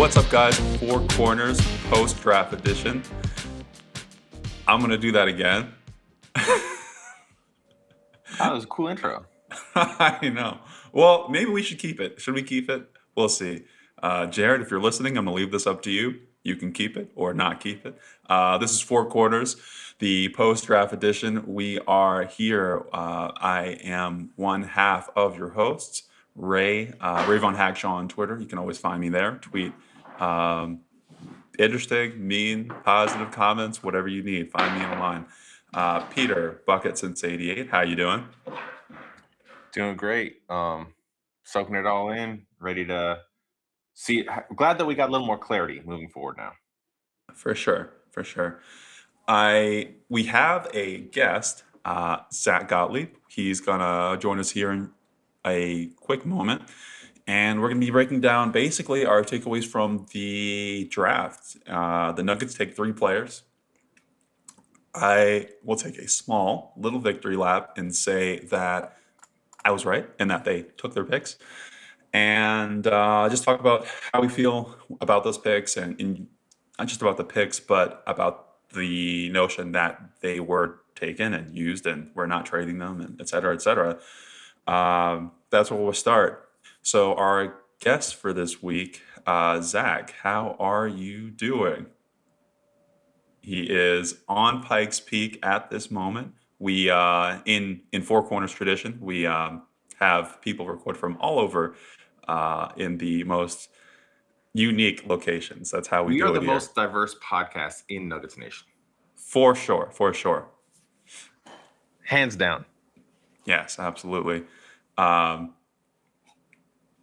What's up, guys? Four Corners post draft edition. I'm going to do that again. That was a cool intro. I know. Well, maybe we should keep it. Should we keep it? We'll see. Uh, Jared, if you're listening, I'm going to leave this up to you. You can keep it or not keep it. Uh, this is Four Corners, the post draft edition. We are here. Uh, I am one half of your hosts, Ray, uh, Ray Von Hagshaw on Twitter. You can always find me there. Tweet um, interesting, mean, positive comments, whatever you need. Find me online. Uh, Peter, Bucket since 88. How you doing? Doing great. Um, soaking it all in, ready to see. Glad that we got a little more clarity moving forward now. For sure, for sure. I we have a guest, uh, Zach Gotlieb. He's gonna join us here in a quick moment, and we're gonna be breaking down basically our takeaways from the draft. Uh, the Nuggets take three players. I will take a small little victory lap and say that I was right and that they took their picks, and uh, just talk about how we feel about those picks and, and not just about the picks, but about the notion that they were taken and used and we're not trading them and et cetera, et cetera. Um, that's where we'll start. So our guest for this week, uh, Zach, how are you doing? He is on Pikes Peak at this moment. We uh, in in Four Corners tradition, we um, have people record from all over uh, in the most unique locations. That's how we, We do are the here. most diverse podcast in Nuggets Nation, For sure, for sure. hands down. Yes, absolutely. Um,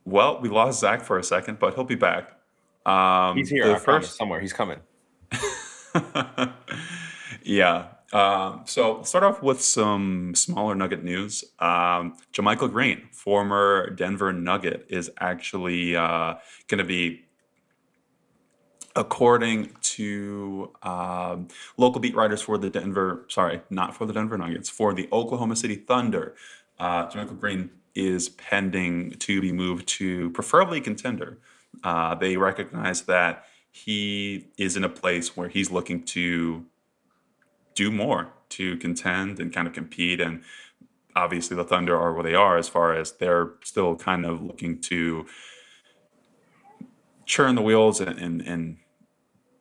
well, we lost Zach for a second, but he'll be back. Um, He's here. promise, first, somewhere. He's coming. yeah. Um, so start off with some smaller Nugget news. Um, JaMychal Green, former Denver Nugget, is actually uh, going to be, according to um, local beat writers for the Denver, sorry, not for the Denver Nuggets, for the Oklahoma City Thunder. Uh, JaMychal Green is pending to be moved to preferably contender. Uh, they recognize that he is in a place where he's looking to do more to contend and kind of compete. And obviously, the Thunder are where they are as far as they're still kind of looking to churn the wheels and, and, and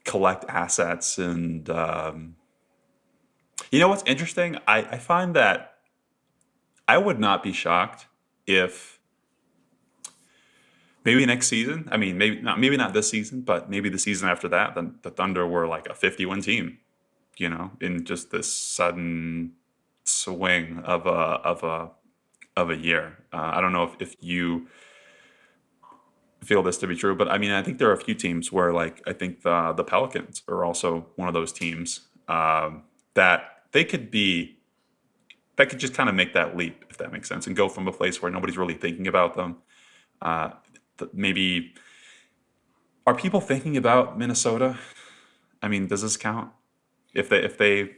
collect assets. And um, you know what's interesting? I, I find that I would not be shocked if maybe next season, I mean, maybe not, maybe not this season, but maybe the season after that, then the Thunder were like a 51 team you know, in just this sudden swing of a of a of a year. Uh, I don't know if, if you feel this to be true, but I mean, I think there are a few teams where, like, I think the the Pelicans are also one of those teams um, that they could be that could just kind of make that leap, if that makes sense, and go from a place where nobody's really thinking about them. Uh, th- maybe are people thinking about Minnesota? I mean, does this count? if they if they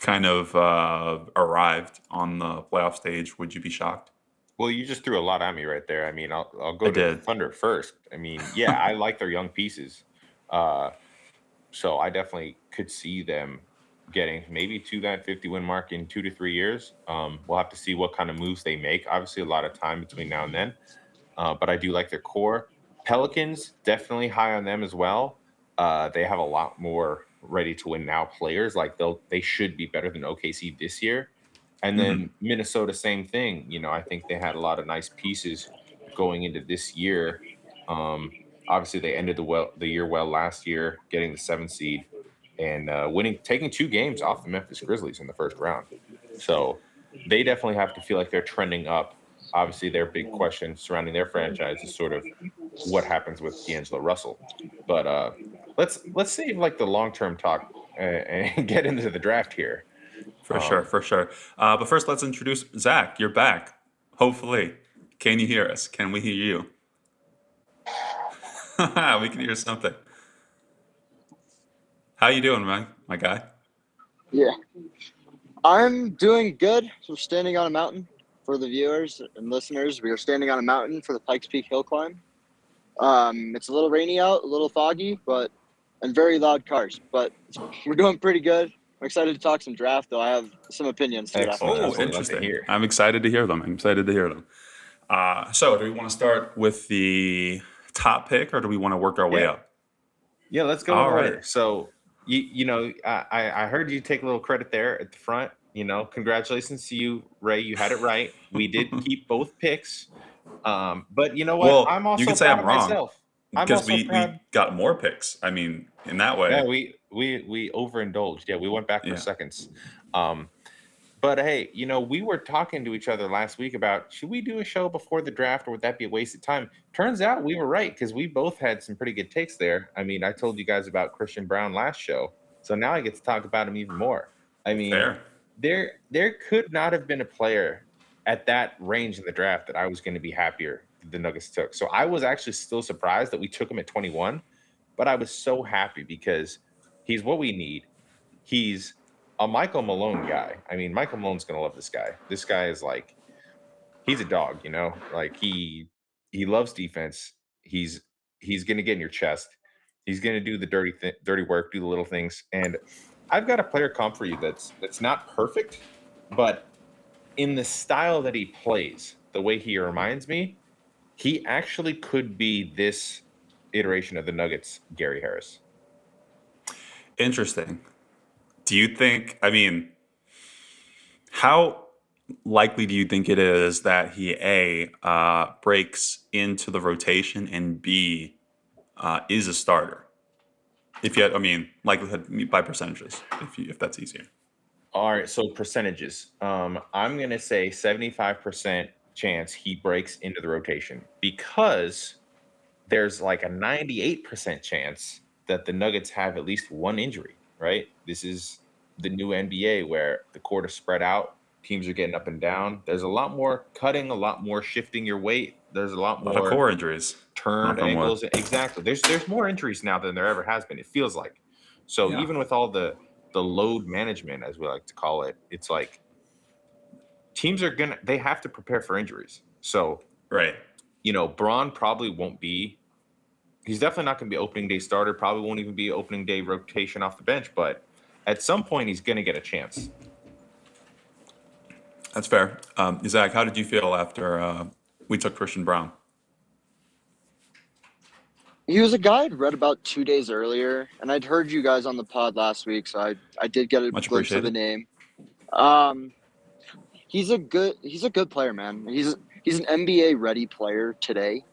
kind of uh, arrived on the playoff stage, would you be shocked? Well, you just threw a lot at me right there. I mean, I'll, I'll go I to did. Thunder first. I mean, yeah, I like their young pieces. Uh, so I definitely could see them getting maybe to that 50 win mark in two to three years. Um, we'll have to see what kind of moves they make. Obviously, a lot of time between now and then. Uh, but I do like their core. Pelicans, definitely high on them as well. Uh, they have a lot more ready to win now players. Like they'll they should be better than OKC this year. And then Minnesota, same thing. You know, I think they had a lot of nice pieces going into this year. Um, obviously, they ended the well the year well last year, getting the seventh seed and uh, winning, taking two games off the Memphis Grizzlies in the first round. So they definitely have to feel like they're trending up. Obviously, their big question surrounding their franchise is sort of what happens with D'Angelo Russell. But uh, let's let's save like the long term talk uh, and get into the draft here. For Um, sure, for sure. Uh, but first, let's introduce Zach. You're back. Hopefully, can you hear us? Can we hear you? we can hear something. How you doing, man? My guy. Yeah. I'm doing good. We're standing on a mountain for the viewers and listeners. We are standing on a mountain for the Pikes Peak Hill Climb. Um, it's a little rainy out, a little foggy, but and very loud cars. But we're doing pretty good. I'm excited to talk some draft, though. I have some opinions. To Excellent. Oh, That's I'd love to interesting. hear. I'm excited to hear them. I'm excited to hear them. Uh, so, do we want to start with the top pick, or do we want to work our way Yeah. up? Yeah, let's go. All right. order. So you you know I I heard you take a little credit there at the front. You know, congratulations to you, Ray. You had it right. We did keep both picks. Um, but you know what? Well, I'm you also can say proud I'm wrong. myself. Because we, we got more picks. I mean, in that way. Yeah, we we we overindulged. Yeah, we went back for Yeah. seconds. Um, but hey, you know, we were talking to each other last week about should we do a show before the draft or would that be a waste of time? Turns out we were right because we both had some pretty good takes there. I mean, I told you guys about Christian Braun last show, so now I get to talk about him even more. I mean, Fair. there there could not have been a player at that range in the draft that I was going to be happier the Nuggets took. So I was actually still surprised that we took him at 21, but I was so happy because he's what we need. He's a Michael Malone guy. I mean, Michael Malone's to love this guy. This guy is like he's a dog, you know? Like he he loves defense. He's he's to get in your chest. He's to do the dirty th- dirty work, do the little things. And I've got a player comp for you that's that's not perfect, but in the style that he plays, the way he reminds me, he actually could be this iteration of the Nuggets, Gary Harris. Interesting. Do you think, I mean, how likely do you think it is that he A, uh, breaks into the rotation and B, uh, is a starter? If you, had, I mean, likelihood by percentages, if you, if that's easier. All right, so percentages. Um, I'm gonna say 75% chance he breaks into the rotation because there's like a 98% chance that the Nuggets have at least one injury, right? This is the new NBA where the court is spread out, teams are getting up and down. There's a lot more cutting, a lot more shifting your weight. There's a lot A lot more of core injuries. turned Knock on angles. Exactly. There's there's more injuries now than there ever has been. It feels like. So Yeah. even with all the the load management, as we like to call it, it's like teams are gonna they have to prepare for injuries. So Right. you know, Braun probably won't be. He's definitely not going to be opening day starter. Probably won't even be opening day rotation off the bench. But at some point, he's going to get a chance. That's fair. Um, Zach, how did you feel after uh, we took Christian Braun? He was a guy I'd read about two days earlier, and I'd heard you guys on the pod last week, so I I did get a Much glimpse of the name. Um, he's a good he's a good player, man. He's he's an NBA ready player today,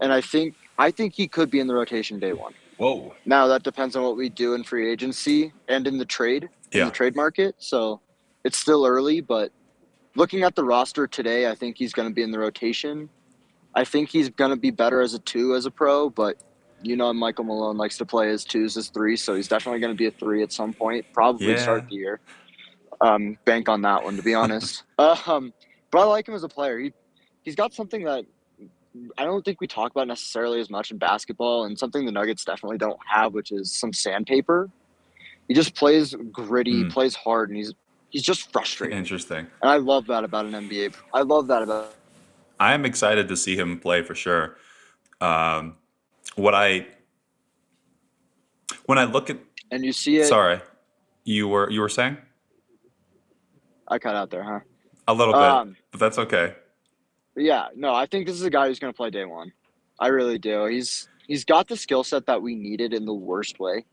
and I think I think he could be in the rotation day one. Whoa. Now that depends on what we do in free agency and in the trade in Yeah. the trade market. So it's still early, but looking at the roster today, I think he's going to be in the rotation. I think he's going to be better as a two as a pro, but you know Michael Malone likes to play his twos as threes, so he's definitely going to be a three at some point. Probably Yeah. start the year. Um, bank on that one, to be honest. um, but I like him as a player. He he's got something that I don't think we talk about necessarily as much in basketball, and something the Nuggets definitely don't have, which is some sandpaper. He just plays gritty, Mm. plays hard, and he's he's just frustrating. Interesting. And I love that about an NBA. I love that about. I am excited to see him play for sure. Um, what I when I look at And you see it. sorry, you were you were saying I cut out there, huh? a little bit, Um, but that's okay. But yeah, no, I think this is a guy who's going to play day one. I really do. He's he's got the skill set that we needed in the worst way.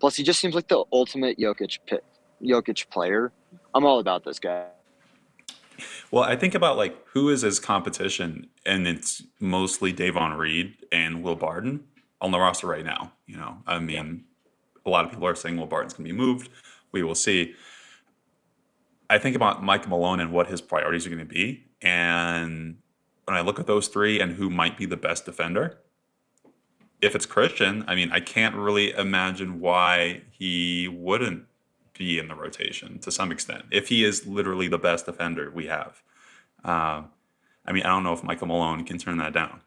Plus, he just seems like the ultimate Jokic pit, Jokic player. I'm all about this guy. Well, I think about like who is his competition, and it's mostly Davon Reed and Will Barton on the roster right now. You know, I mean, a lot of people are saying Will Barton's going to be moved. We will see. I think about Mike Malone and what his priorities are going to be, and when I look at those three and who might be the best defender, if it's Christian, I mean, I can't really imagine why he wouldn't be in the rotation to some extent if he is literally the best defender we have. Um, I mean, I don't know if Michael Malone can turn that down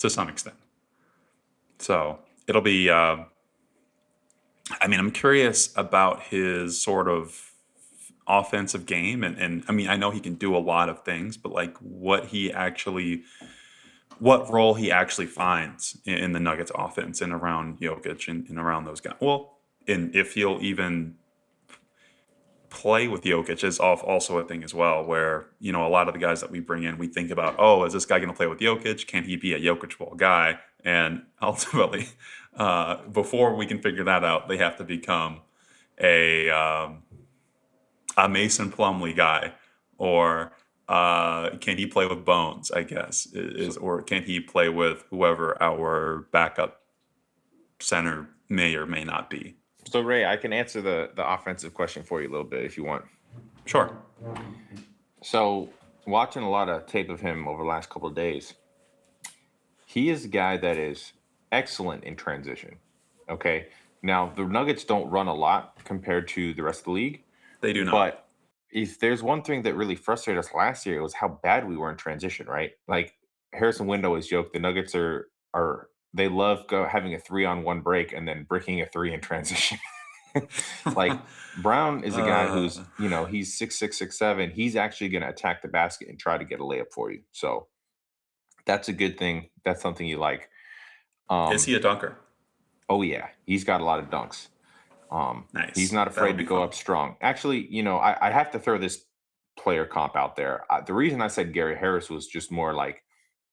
to some extent. So it'll be. Uh, I mean, I'm curious about his sort of offensive game, and, and I mean, I know he can do a lot of things, but like what he actually what role he actually finds in, in the Nuggets offense and around Jokic and, and around those guys. Well, and if he'll even play with Jokic is off also a thing as well, where you know a lot of the guys that we bring in, we think about, oh, is this guy going to play with Jokic? Can he be a Jokic ball guy? And ultimately, uh, before we can figure that out, they have to become a um, a Mason Plumlee guy, or uh, can he play with Bones? I guess is, or can he play with whoever our backup center may or may not be? So Ray, I can answer the the offensive question for you a little bit if you want. Sure. So watching a lot of tape of him over the last couple of days, he is a guy that is excellent in transition. Okay. Now the Nuggets don't run a lot compared to the rest of the league, They do not. but if there's one thing that really frustrated us last year, it was how bad we were in transition, right? Like Harrison Wind has joked the Nuggets are are they love go having a three on one break and then breaking a three in transition. like Braun is a guy who's Uh. you know he's six six six seven. He's actually going to attack the basket and try to get a layup for you. So that's a good thing. That's something you like. Um, is he a dunker? Oh yeah, he's got a lot of dunks. Um, Nice. he's not afraid to go fun. up strong. Actually, you know, I, I have to throw this player comp out there. Uh, the reason I said Gary Harris was just more like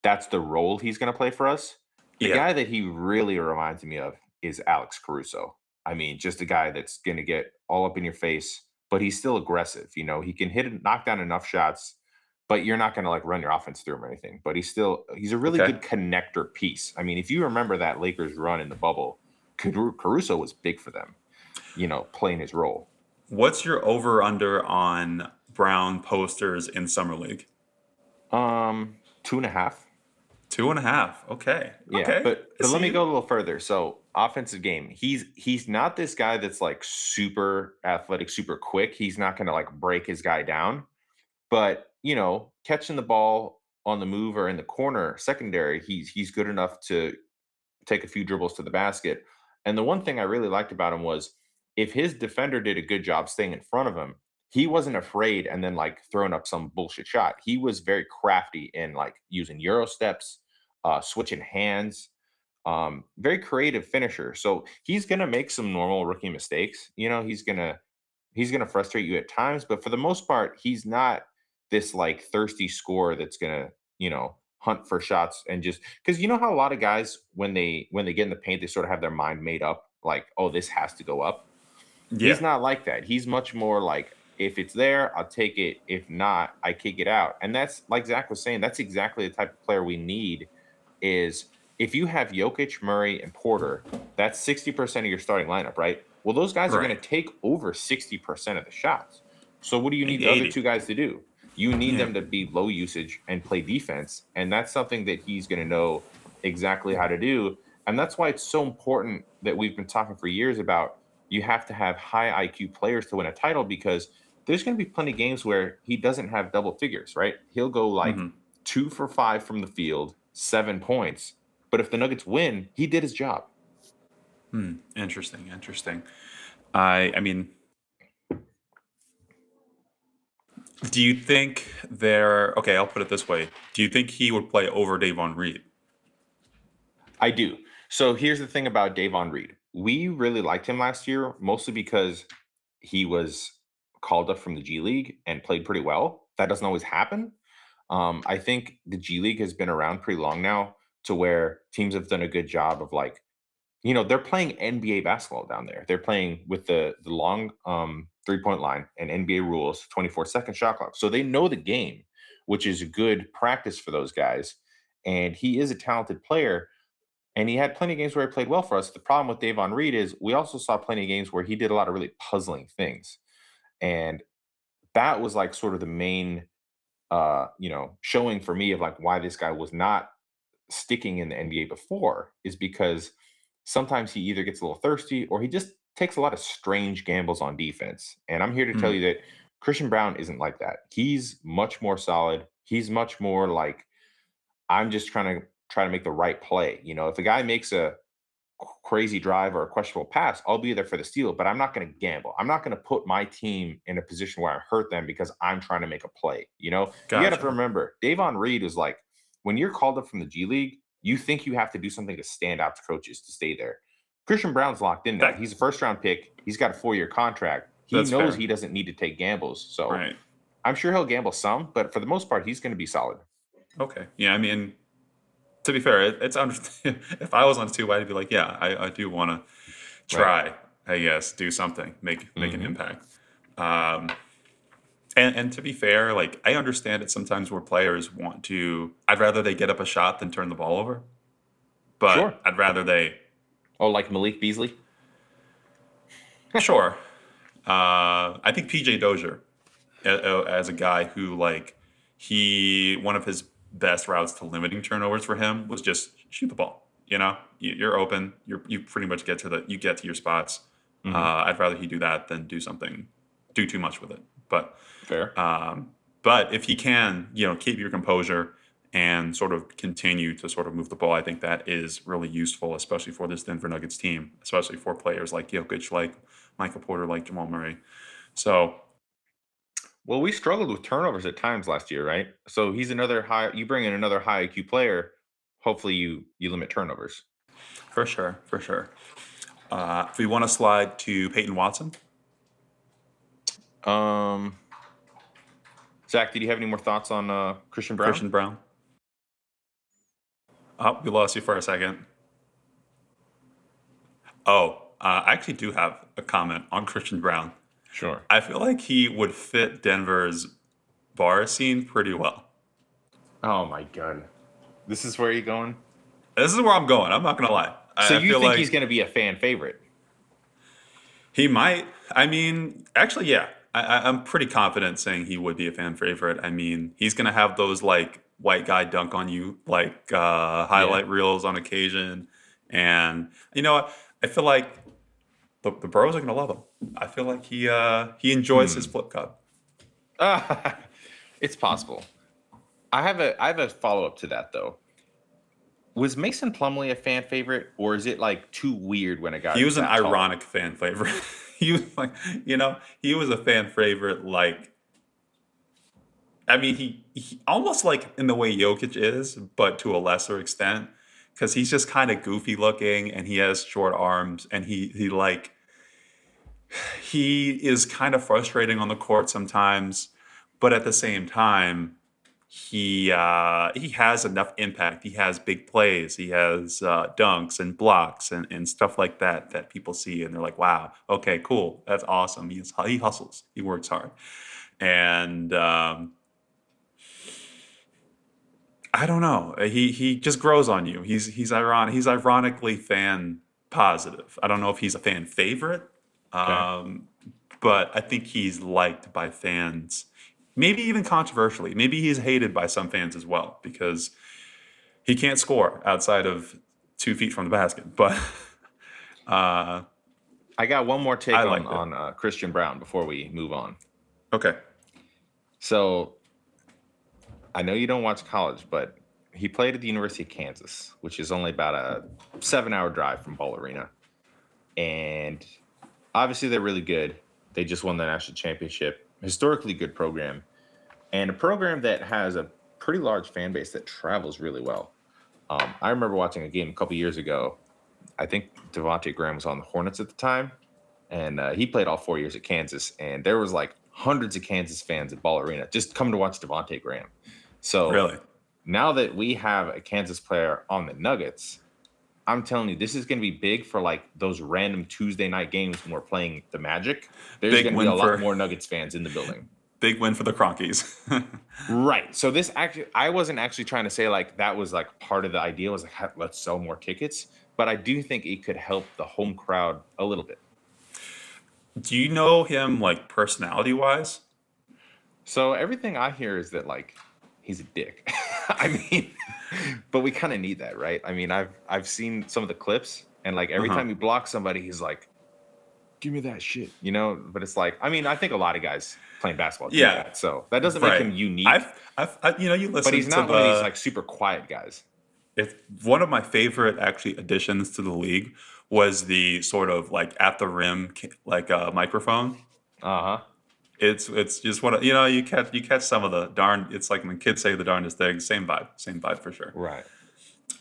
that's the role he's going to play for us. The Yeah. guy that he really reminds me of is Alex Caruso. I mean, just a guy that's going to get all up in your face, but he's still aggressive. You know, he can hit, and knock down enough shots, but you're not going to like run your offense through him or anything. But he's still he's a really Okay. good connector piece. I mean, if you remember that Lakers run in the bubble, Caru- Caruso was big for them. You know, playing his role. What's your over under on Braun posters in summer league? Um, two and a half. Two and a half. Okay. Yeah, okay. but but let me go a little further. So offensive game, he's he's not this guy that's like super athletic, super quick. He's not going to like break his guy down, but you know, catching the ball on the move or in the corner secondary, he's he's good enough to take a few dribbles to the basket. And the one thing I really liked about him was if his defender did a good job staying in front of him, he wasn't afraid and then like throwing up some bullshit shot. He was very crafty in like using euro steps, uh, switching hands, um, very creative finisher. So he's gonna make some normal rookie mistakes. You know, he's gonna he's gonna frustrate you at times, but for the most part, he's not this like thirsty scorer that's gonna you know hunt for shots and just because you know how a lot of guys when they when they get in the paint they sort of have their mind made up like oh this has to go up Yeah. He's not like that. He's much more like if it's there, I'll take it. If not, I kick it out. And that's like Zach was saying, that's exactly the type of player we need is if you have Jokic, Murray, and Porter, that's 60% of your starting lineup, right? Well, those guys are going to take over 60% of the shots. So what do you need Maybe the other two guys to do? You need Yeah. them to be low usage and play defense. And that's something that he's going to know exactly how to do. And that's why it's so important that we've been talking for years about you have to have high IQ players to win a title because there's going to be plenty of games where he doesn't have double figures, right? He'll go like Mhm. two for five from the field, seven points. But if the Nuggets win, he did his job. Hmm. Interesting. Interesting. I. I mean, do you think there? Okay, I'll put it this way. Do you think he would play over Davon Reed? I do. So here's the thing about Davon Reed. We really liked him last year, mostly because he was called up from the G League and played pretty well. That doesn't always happen. Um, I think the G League has been around pretty long now to where teams have done a good job of like, you know, they're playing NBA basketball down there. They're playing with the the long um, three point line and NBA rules, 24 second shot clock. So they know the game, which is good practice for those guys. And he is a talented player. And he had plenty of games where he played well for us. The problem with Davon Reed is we also saw plenty of games where he did a lot of really puzzling things. And that was like sort of the main uh, you know, showing for me of like why this guy was not sticking in the NBA before is because sometimes he either gets a little thirsty or he just takes a lot of strange gambles on defense. And I'm here to tell Hmm. you that Christian Braun isn't like that. He's much more solid. He's much more like I'm just trying to try to make the right play. You know, if a guy makes a crazy drive or a questionable pass, I'll be there for the steal, but I'm not going to gamble. I'm not going to put my team in a position where I hurt them because I'm trying to make a play. You know, you got to remember, Davon Reed was like when you're called up from the G League, you think you have to do something to stand out to coaches to stay there. Christian Braun's locked in now. That- He's a first round pick. He's got a four year contract. He knows fair. he doesn't need to take gambles. So Right. I'm sure he'll gamble some, but for the most part, he's going to be solid. Okay. Yeah. I mean, to be fair, it, it's under. if I was on two, I'd be like, yeah, I, I do want to try. I guess do something, make make an Mhm. impact. Um, and and to be fair, like I understand it sometimes where players want to. I'd rather they get up a shot than turn the ball over. But Sure. I'd rather they Oh, like Malik Beasley? sure. Uh, I think PJ Dozier, as a guy who like he one of his best routes to limiting turnovers for him was just shoot the ball. You know, You- you're open. You're you pretty much get to the you get to your spots. Mhm. Uh, I'd rather he do that than do something do too much with it. But Fair. um, but if he can, you know, keep your composure and sort of continue to sort of move the ball, I think that is really useful, especially for this Denver Nuggets team, especially for players like Jokic, like Michael Porter, like Jamal Murray. So Well, we struggled with turnovers at times last year, right? So he's another high. You bring in another high IQ player. Hopefully, you you limit turnovers. for sure, for sure. Uh, if we want to slide to Peyton Watson, Um, Zach, did you have any more thoughts on uh, Christian Braun? Christian Braun. Oh, we lost you for a second. Oh, uh, I actually do have a comment on Christian Braun. Sure. I feel like he would fit Denver's bar scene pretty well. Oh my god, this is where you going? This is where I'm going. I'm not gonna lie. So I you feel think like he's going to be a fan favorite? he might. I mean, actually, yeah. I, I, I'm pretty confident saying he would be a fan favorite. I mean, he's gonna have those like white guy dunk on you, like uh, highlight reels on occasion, and you know what? I feel like the, the bros are gonna love him. I feel like he uh, he enjoys his flip cup. Uh, it's possible. I have a I have a follow up to that though. Was Mason Plumlee a fan favorite, or is it like too weird when a guy? he was an tall? ironic fan favorite. he was like, you know, he was a fan favorite. Like, I mean, he, he almost like in the way Jokic is, but to a lesser extent, because he's just kind of goofy looking and he has short arms and he he like he is kind of frustrating on the court sometimes, but at the same time, he uh, he has enough impact. He has big plays. He has uh, dunks and blocks and, and stuff like that that people see and they're like, "Wow, okay, cool, that's awesome." He's he hustles. He works hard, and um, I don't know. He he just grows on you. He's he's ironic. He's ironically fan positive. I don't know if he's a fan favorite, um, but I think he's liked by fans maybe even controversially. Maybe he's hated by some fans as well because he can't score outside of two feet from the basket. But uh, I got one more take I on, on uh, Christian Braun before we move on. okay, So I know you don't watch college, but he played at the University of Kansas, which is only about a seven hour drive from Ball Arena. And obviously, they're really good. They just won the national championship. Historically good program, and a program that has a pretty large fan base that travels really well. Um, I remember watching a game a couple years ago. I think Devontae Graham was on the Hornets at the time, and uh, he played all four years at Kansas. And there was like hundreds of Kansas fans at Ball Arena just come to watch Devontae Graham. So really, now that we have a Kansas player on the Nuggets, I'm telling you, this is going to be big for like those random Tuesday night games when we're playing the Magic. There's going to be a lot for- more Nuggets fans in the building. big win for the Kroenkes. Right. So this actually, I wasn't actually trying to say like that was like part of the idea was like let's sell more tickets, but I do think it could help the home crowd a little bit. Do you know him like personality wise? So everything I hear is that like he's a dick. I mean, but we kind of need that, right? I mean, I've I've seen some of the clips, and like every Uh-huh. time he blocks somebody, he's like, "Give me that shit," you know. But it's like, I mean, I think a lot of guys playing basketball, do Yeah. that, so that doesn't Right. make him unique. I've, I've, I, you know, you listen but he's not the, one of these like super quiet guys. it's one of my favorite actually additions to the league was the sort of like at the rim like uh, microphone Uh huh. It's it's just what you know. You catch you catch some of the darn. It's like when kids say the darndest things. Same vibe. Same vibe for sure. Right.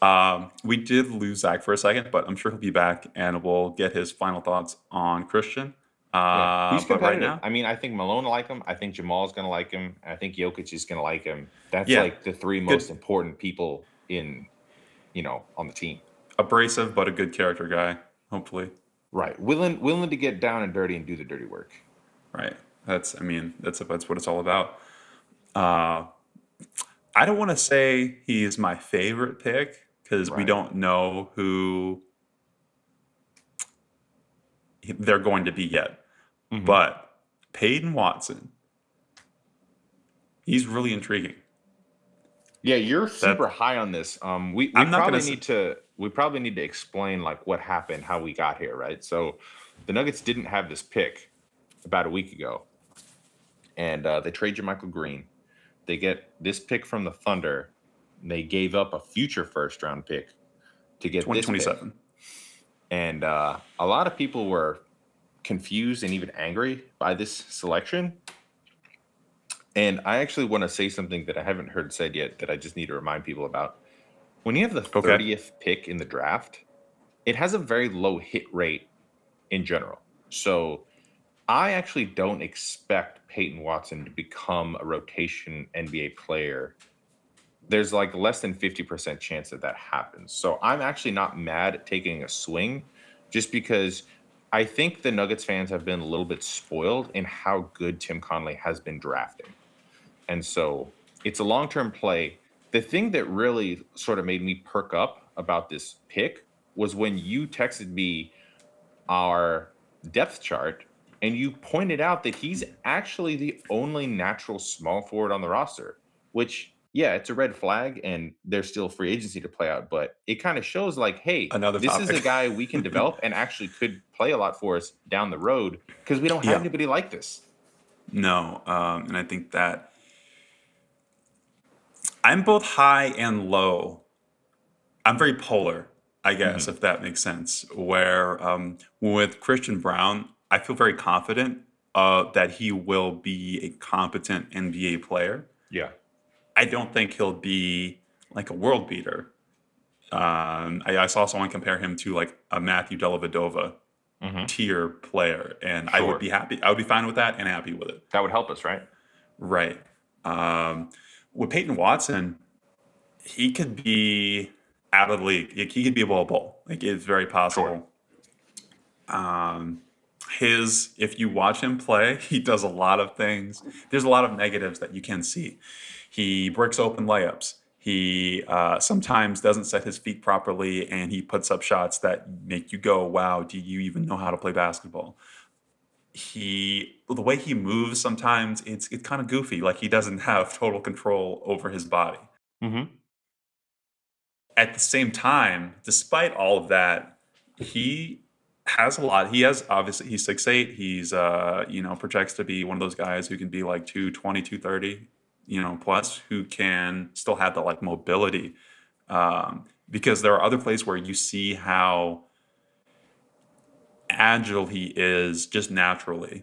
Um, we did lose Zach for a second, but I'm sure he'll be back and we'll get his final thoughts on Christian. Yeah. Uh, He's but right competitive. now, I mean, I think Malone will like him. I think Jamal's going to like him. I think Jokic is going to like him. That's Yeah. like the three most important people in, you know, on the team. abrasive but a good character guy. Hopefully, Right. Willing willing to get down and dirty and do the dirty work. right? That's I mean that's that's what it's all about. Uh, I don't want to say he is my favorite pick because we Right. don't know who they're going to be yet. Mhm. But Peyton Watson, he's really intriguing. Yeah, you're super high on this. Um, we, we I'm not gonna probably s- need to we probably need to explain like what happened, how we got here, right? So, the Nuggets didn't have this pick about a week ago, and uh, they trade JaMychal Green. They get this pick from the Thunder. And they gave up a future first round pick to get this 2027. and uh, a lot of people were confused and even angry by this selection. And I actually want to say something that I haven't heard said yet that I just need to remind people about. When you have the Okay. 30th pick in the draft, it has a very low hit rate in general. So I actually don't expect Peyton Watson to become a rotation NBA player. There's like less than 50% chance that that happens. So I'm actually not mad at taking a swing just because I think the Nuggets fans have been a little bit spoiled in how good Tim Connelly has been drafting. And so it's a long term play. The thing that really sort of made me perk up about this pick was when you texted me our depth chart and you pointed out that he's actually the only natural small forward on the roster, which, yeah, it's a red flag and there's still free agency to play out, but it kind of shows like, hey, Another this is a guy we can develop and actually could play a lot for us down the road because we don't have Yeah. anybody like this. No, um, and I think that I'm both high and low. I'm very polar, I guess, if that makes sense. Where um, with Christian Brown, I feel very confident uh, that he will be a competent NBA player. Yeah. I don't think he'll be like a world beater. Um, I, I saw someone compare him to like a Matthew Dellavedova Mhm. tier player, and I would be happy. I would be fine with that and happy with it. That would help us, right? Right. Um, with Peyton Watson, he could be out of the league. He could be a ball ball. Like it's very possible. Um, his if you watch him play, he does a lot of things. There's a lot of negatives that you can see. He breaks open layups. He uh, sometimes doesn't set his feet properly, and he puts up shots that make you go, "Wow, do you even know how to play basketball?" he the way he moves sometimes it's it's kind of goofy like he doesn't have total control over his body Mm-hmm. at the same time despite all of that he has a lot he has obviously he's six eight. he's uh you know projects to be one of those guys who can be like 220 230 you know plus who can still have the like mobility um because there are other places where you see how agile he is just naturally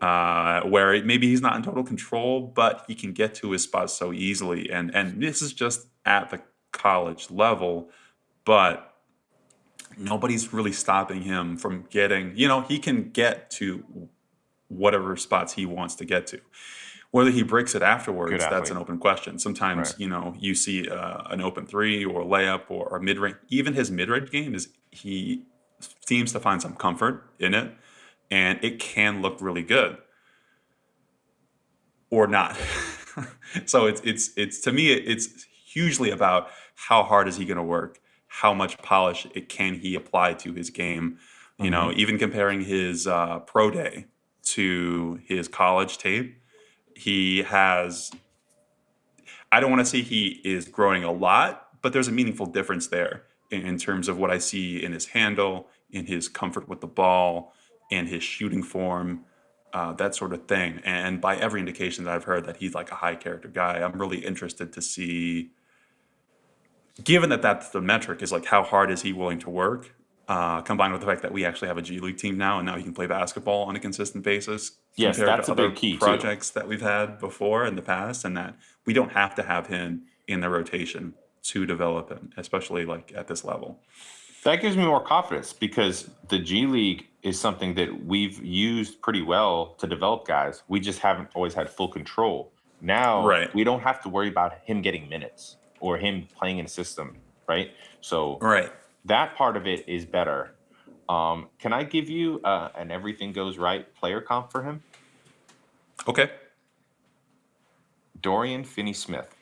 uh, where maybe he's not in total control, but he can get to his spots so easily. And and this is just at the college level, but nobody's really stopping him from getting. You know, he can get to whatever spots he wants to get to. Whether he breaks it afterwards, that's an open question. Sometimes, Right. you know, you see uh, an open three or layup or, or mid range. Even his mid range game is he seems to find some comfort in it, and it can look really good or not. so it's it's it's to me it's hugely about how hard is he going to work, how much polish it can he apply to his game. You know, even comparing his uh, pro day to his college tape, he has. I don't want to say he is growing a lot, but there's a meaningful difference there in, in terms of what I see in his handle, in his comfort with the ball, in his shooting form, uh, that sort of thing. And by every indication that I've heard that he's like a high character guy, I'm really interested to see. Given that that's the metric, is like how hard is he willing to work? uh, combined with the fact that we actually have a G League team now, and now he can play basketball on a consistent basis. Yes, compared that's to a big other key, too. projects that we've had before in the past, and that we don't have to have him in the rotation to develop him, especially like at this level. That gives me more confidence because the G League is something that we've used pretty well to develop guys. We just haven't always had full control. Now Right. we don't have to worry about him getting minutes or him playing in a system, right? So Right. that part of it is better. Um, can I give you uh, an everything goes right player comp for him? Okay. Dorian Finney Smith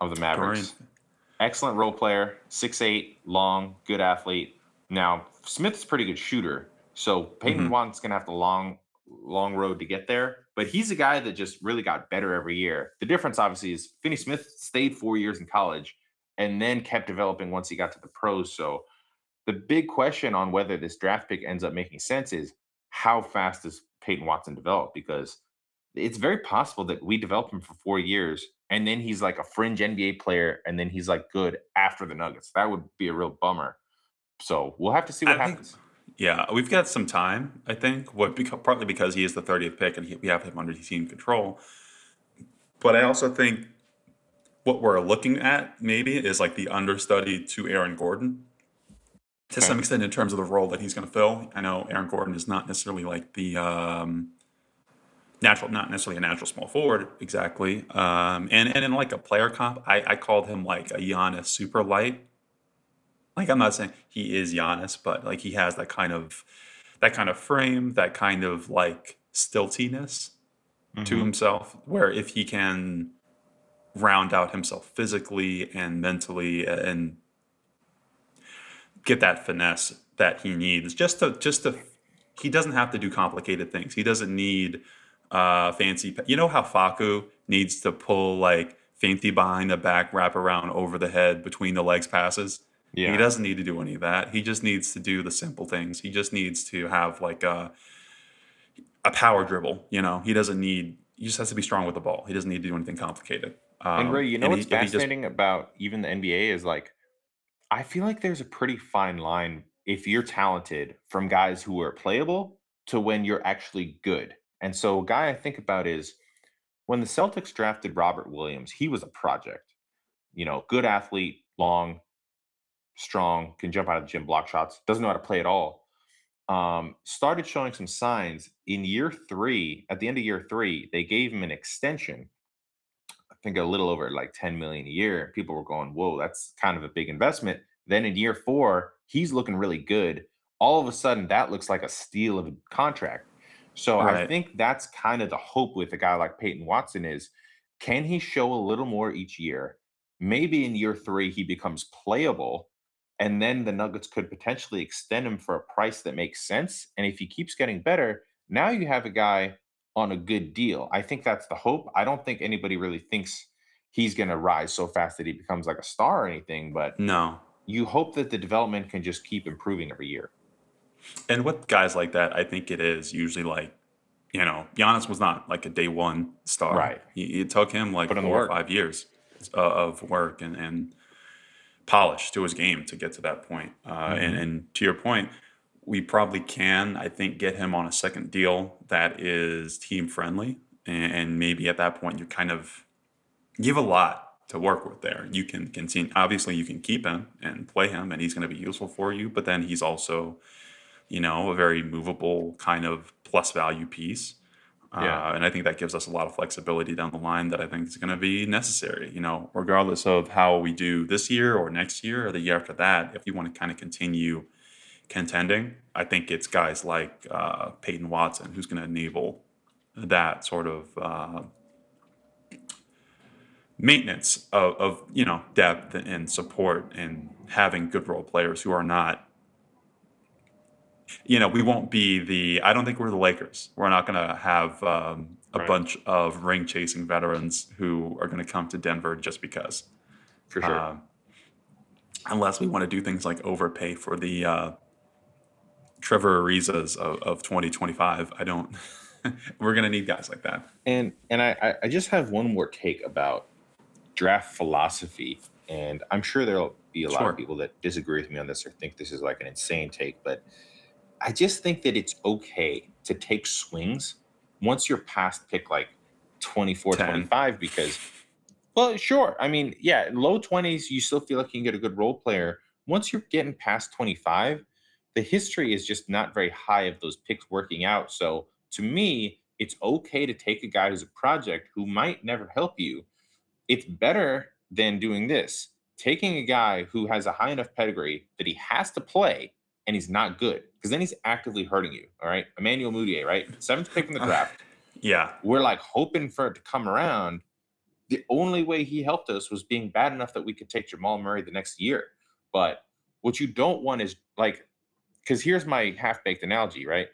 of the Dorian. Mavericks. Excellent role player, 6'8, long, good athlete. Now, Smith's a pretty good shooter. So Peyton Mhm. Watson's gonna have the long, long road to get there. But he's a guy that just really got better every year. The difference, obviously, is Finney Smith stayed four years in college and then kept developing once he got to the pros. So the big question on whether this draft pick ends up making sense is how fast does Peyton Watson develop? Because it's very possible that we develop him for four years and then he's like a fringe NBA player and then he's like good after the Nuggets. That would be a real bummer. So we'll have to see what I think- happens. Yeah, we've got some time. I think what because, partly because he is the thirtieth pick and he, we have him under team control. But I also think what we're looking at maybe is like the understudy to Aaron Gordon to some extent in terms of the role that he's going to fill. I know Aaron Gordon is not necessarily like the um, natural, not necessarily a natural small forward exactly. Um, and and in like a player comp, I, I called him like a Giannis super light. Like I'm not saying he is Giannis, but like he has that kind of that kind of frame, that kind of like stiltiness to Mhm. himself, where if he can round out himself physically and mentally and get that finesse that he needs just to just to he doesn't have to do complicated things. He doesn't need uh fancy you know how Facu needs to pull like fancy behind the back wrap around over the head between the legs passes. Yeah. He doesn't need to do any of that. He just needs to do the simple things. He just needs to have like a a power dribble. You know, he doesn't need. He just has to be strong with the ball. He doesn't need to do anything complicated. Um, And Ray, you know what's he- he just- fascinating about even the NBA is like, I feel like there's a pretty fine line if you're talented from guys who are playable to when you're actually good. And so, a guy I think about is when the Celtics drafted Robert Williams, he was a project. You know, good athlete, long, strong, can jump out of the gym, block shots, doesn't know how to play at all. Um, started showing some signs in year three. At the end of year three, they gave him an extension I think a little over like 10 million a year. People were going, whoa, that's kind of a big investment. Then in year four, he's looking really good. All of a sudden, that looks like a steal of a contract. So I think that's kind of the hope with a guy like Peyton Watson is can he show a little more each year? Maybe in year three, he becomes playable. And then the Nuggets could potentially extend him for a price that makes sense. And if he keeps getting better, now you have a guy on a good deal. I think that's the hope. I don't think anybody really thinks he's going to rise so fast that he becomes like a star or anything, but no. you hope that the development can just keep improving every year. And with guys like that, I think it is usually like, you know, Giannis was not like a day one star. Right. It took him like Put in the four or five years uh, of work and, and polish to his game to get to that point. Uh, and, Mhm. and to your point, we probably can, I think, get him on a second deal that is team friendly. And, and maybe at that point, you kind of give a lot to work with there. You can continue, obviously, you can keep him and play him, and he's going to be useful for you. But then he's also, you know, a very movable kind of plus value piece. Yeah. Uh, and I think that gives us a lot of flexibility down the line that I think is going to be necessary, you know, regardless of how we do this year or next year or the year after that. If you want to kind of continue contending, I think it's guys like uh, Peyton Watson who's going to enable that sort of uh, maintenance of, of you know depth and support and having good role players who are not you know we won't be the i don't think we're the lakers we're not going to have um, a Right. bunch of ring chasing veterans who are going to come to denver just because For sure. uh, unless we want to do things like overpay for the uh, Trevor Arizas of, of 2025. I don't. we're going to need guys like that. And and I I- just have one more take about draft philosophy, and I'm sure there'll be a lot Sure. of people that disagree with me on this or think this is like an insane take, but I just think that it's okay to take swings once you're past pick like 24, 10. 25 because well, sure. I mean, yeah, low 20s, you still feel like you can get a good role player. Once you're getting past 25, the history is just not very high of those picks working out. So to me, it's okay to take a guy who's a project who might never help you. It's better than doing this. Taking a guy who has a high enough pedigree that he has to play and he's not good because then he's actively hurting you. All right. Emmanuel Mudiay, right? Seventh pick in the uh, draft Yeah, we're like hoping for it to come around. The only way he helped us was being bad enough that we could take Jamal Murray the next year. But what you don't want is like, because here's my half baked analogy, right?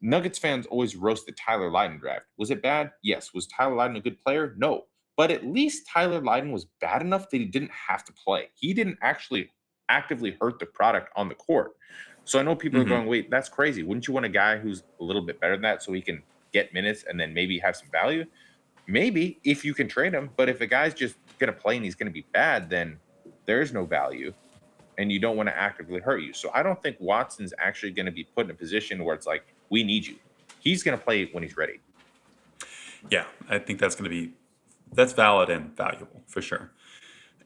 Nuggets fans always roast the Tyler Lydon draft. Was it bad? Yes. Was Tyler Lydon a good player? No. But at least Tyler Lydon was bad enough that he didn't have to play. He didn't actually actively hurt the product on the court. So I know people Mhm. are going, wait, that's crazy. Wouldn't you want a guy who's a little bit better than that so he can get minutes and then maybe have some value? Maybe if you can trade him. But if a guy's just going to play and he's going to be bad, then there is no value and you don't want to actively hurt you. So I don't think Watson's actually going to be put in a position where it's like, we need you. He's going to play when he's ready. yeah. I think that's going to be that's valid and valuable for sure.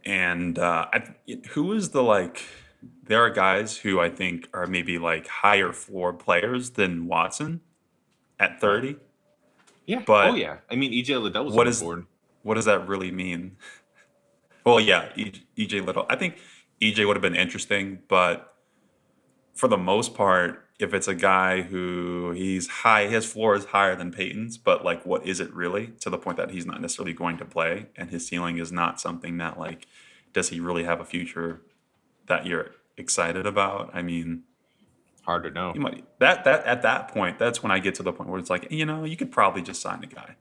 And uh, I, who is the like? There are guys who I think are maybe like higher floor players than Watson at thirty. Yeah. But oh, yeah. I mean, EJ Liddell was what on is- board. What does that really mean? Well, yeah, E- EJ Liddell. I think EJ would have been interesting, but for the most part, if it's a guy who he's high, his floor is higher than Peyton's, but like, what is it really? To the point that he's not necessarily going to play, and his ceiling is not something that like, does he really have a future that you're excited about? I mean, Hard to know. you might that that at that point, that's when I get to the point where it's like, you know, you could probably just sign a guy.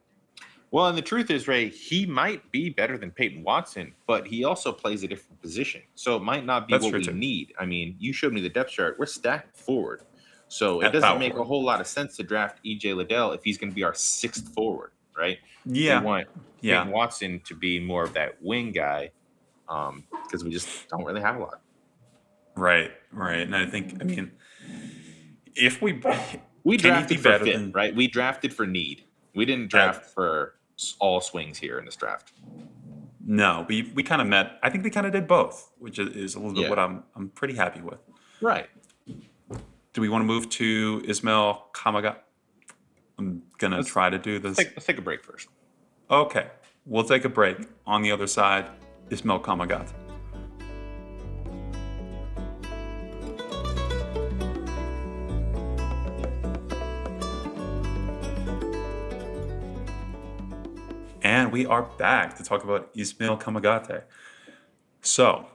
Well, and the truth is, Ray, he might be better than Peyton Watson, but he also plays a different position. So it might not be That's what we too. need. I mean, you showed me the depth chart. We're stacked forward. So it doesn't make a whole lot of sense to draft EJ Liddell if he's going to be our sixth forward, right? Yeah, We want yeah. Watson to be more of that wing guy um, because we just don't really have a lot. Right, right. And I think, I mean, if we, We drafted be for fit, than- right? We drafted for need. We didn't draft for all swings here in this draft. no, we we kind of met. I think they kind of did both, which is, is a little bit what I'm I'm pretty happy with. Right. Do we want to move to Ismail Kamagate? I'm gonna Let's- try to do this. Let's take, let's take a break first. Okay, we'll take a break. On the other side, Ismail Kamagate. And we are back to talk about Ismail Kamagate. So,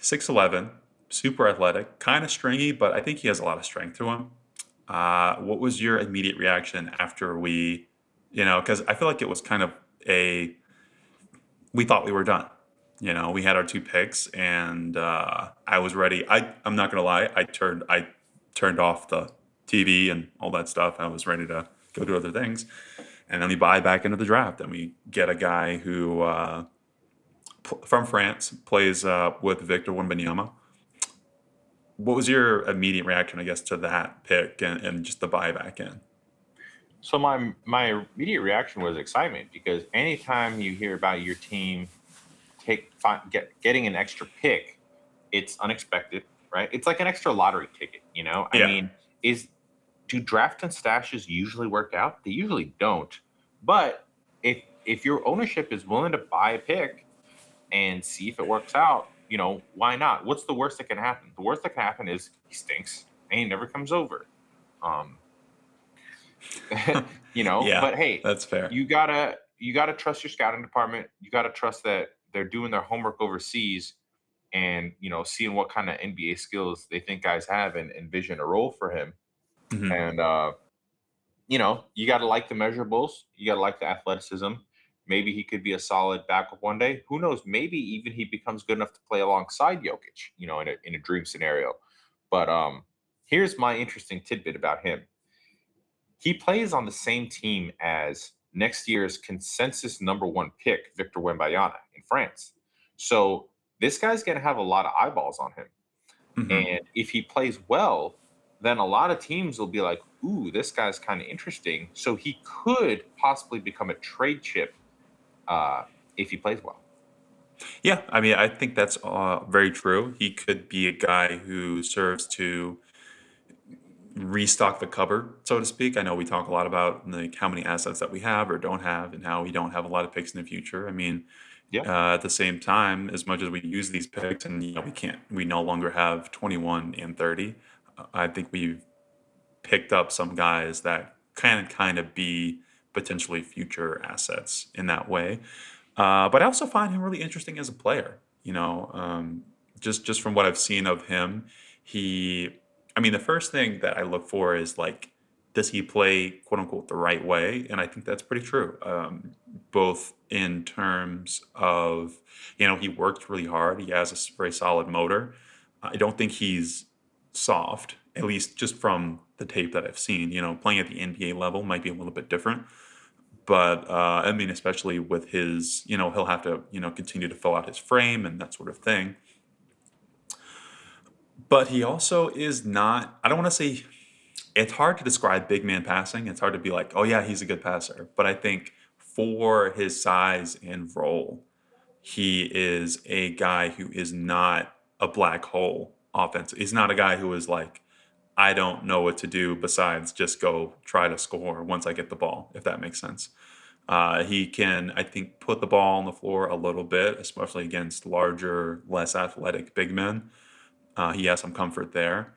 6'11, super athletic, kind of stringy, but I think he has a lot of strength to him. Uh, what was your immediate reaction after we, you know, because I feel like it was kind of a, we thought we were done. You know, we had our two picks, and uh, I was ready. I I'm not gonna lie, I turned I turned off the TV and all that stuff. I was ready to go do other things, and then we buy back into the draft, and we get a guy who uh, from France plays uh, with Victor Wembanyama. What was your immediate reaction, I guess, to that pick and, and just the buyback in? So my my immediate reaction was excitement because anytime you hear about your team take get getting an extra pick, it's unexpected, right? It's like an extra lottery ticket, you know. I Yeah. mean, is do draft and stashes usually work out? They usually don't. But if if your ownership is willing to buy a pick and see if it works out, you know, why not? What's the worst that can happen? The worst that can happen is he stinks and he never comes over. Um, you know, Yeah. but hey, That's fair. you gotta you gotta trust your scouting department. You gotta trust that they're doing their homework overseas and you know seeing what kind of NBA skills they think guys have and envision a role for him. Mhm. And uh, you know, you gotta like the measurables. You gotta like the athleticism. Maybe he could be a solid backup one day. Who knows? Maybe even he becomes good enough to play alongside Jokic. You know, in a in a dream scenario. But um, here's my interesting tidbit about him. He plays on the same team as next year's consensus number one pick, Victor Wembanyama in France. So this guy's going to have a lot of eyeballs on him. Mhm. And if he plays well, then a lot of teams will be like, ooh, this guy's kind of interesting. So he could possibly become a trade chip uh, if he plays well. Yeah, I mean, I think that's uh, very true. He could be a guy who serves to restock the cupboard, so to speak. I know we talk a lot about like how many assets that we have or don't have, and how we don't have a lot of picks in the future. I mean, Yeah. uh, at the same time, as much as we use these picks, and you know, we can't, we no longer have 21 and 30. uh, I think we've picked up some guys that can kind of be potentially future assets in that way. Uh, but I also find him really interesting as a player. You know, um, just just from what I've seen of him, he. I mean, the first thing that I look for is like, does he play quote unquote the right way? And I think that's pretty true. Um, both in terms of, you know, he worked really hard. He has a very solid motor. I don't think he's soft, at least just from the tape that I've seen. You know, playing at the NBA level might be a little bit different but uh, I mean, especially with his, you know, he'll have to, you know, continue to fill out his frame and that sort of thing. But he also is not. I don't want to say. It's hard to describe big man passing. It's hard to be like, oh yeah, he's a good passer. But I think for his size and role, he is a guy who is not a black hole offense. He's not a guy who is like, I don't know what to do besides just go try to score once I get the ball, if that makes sense. Uh, he can, I think, put the ball on the floor a little bit, especially against larger, less athletic big men. Uh, he has some comfort there.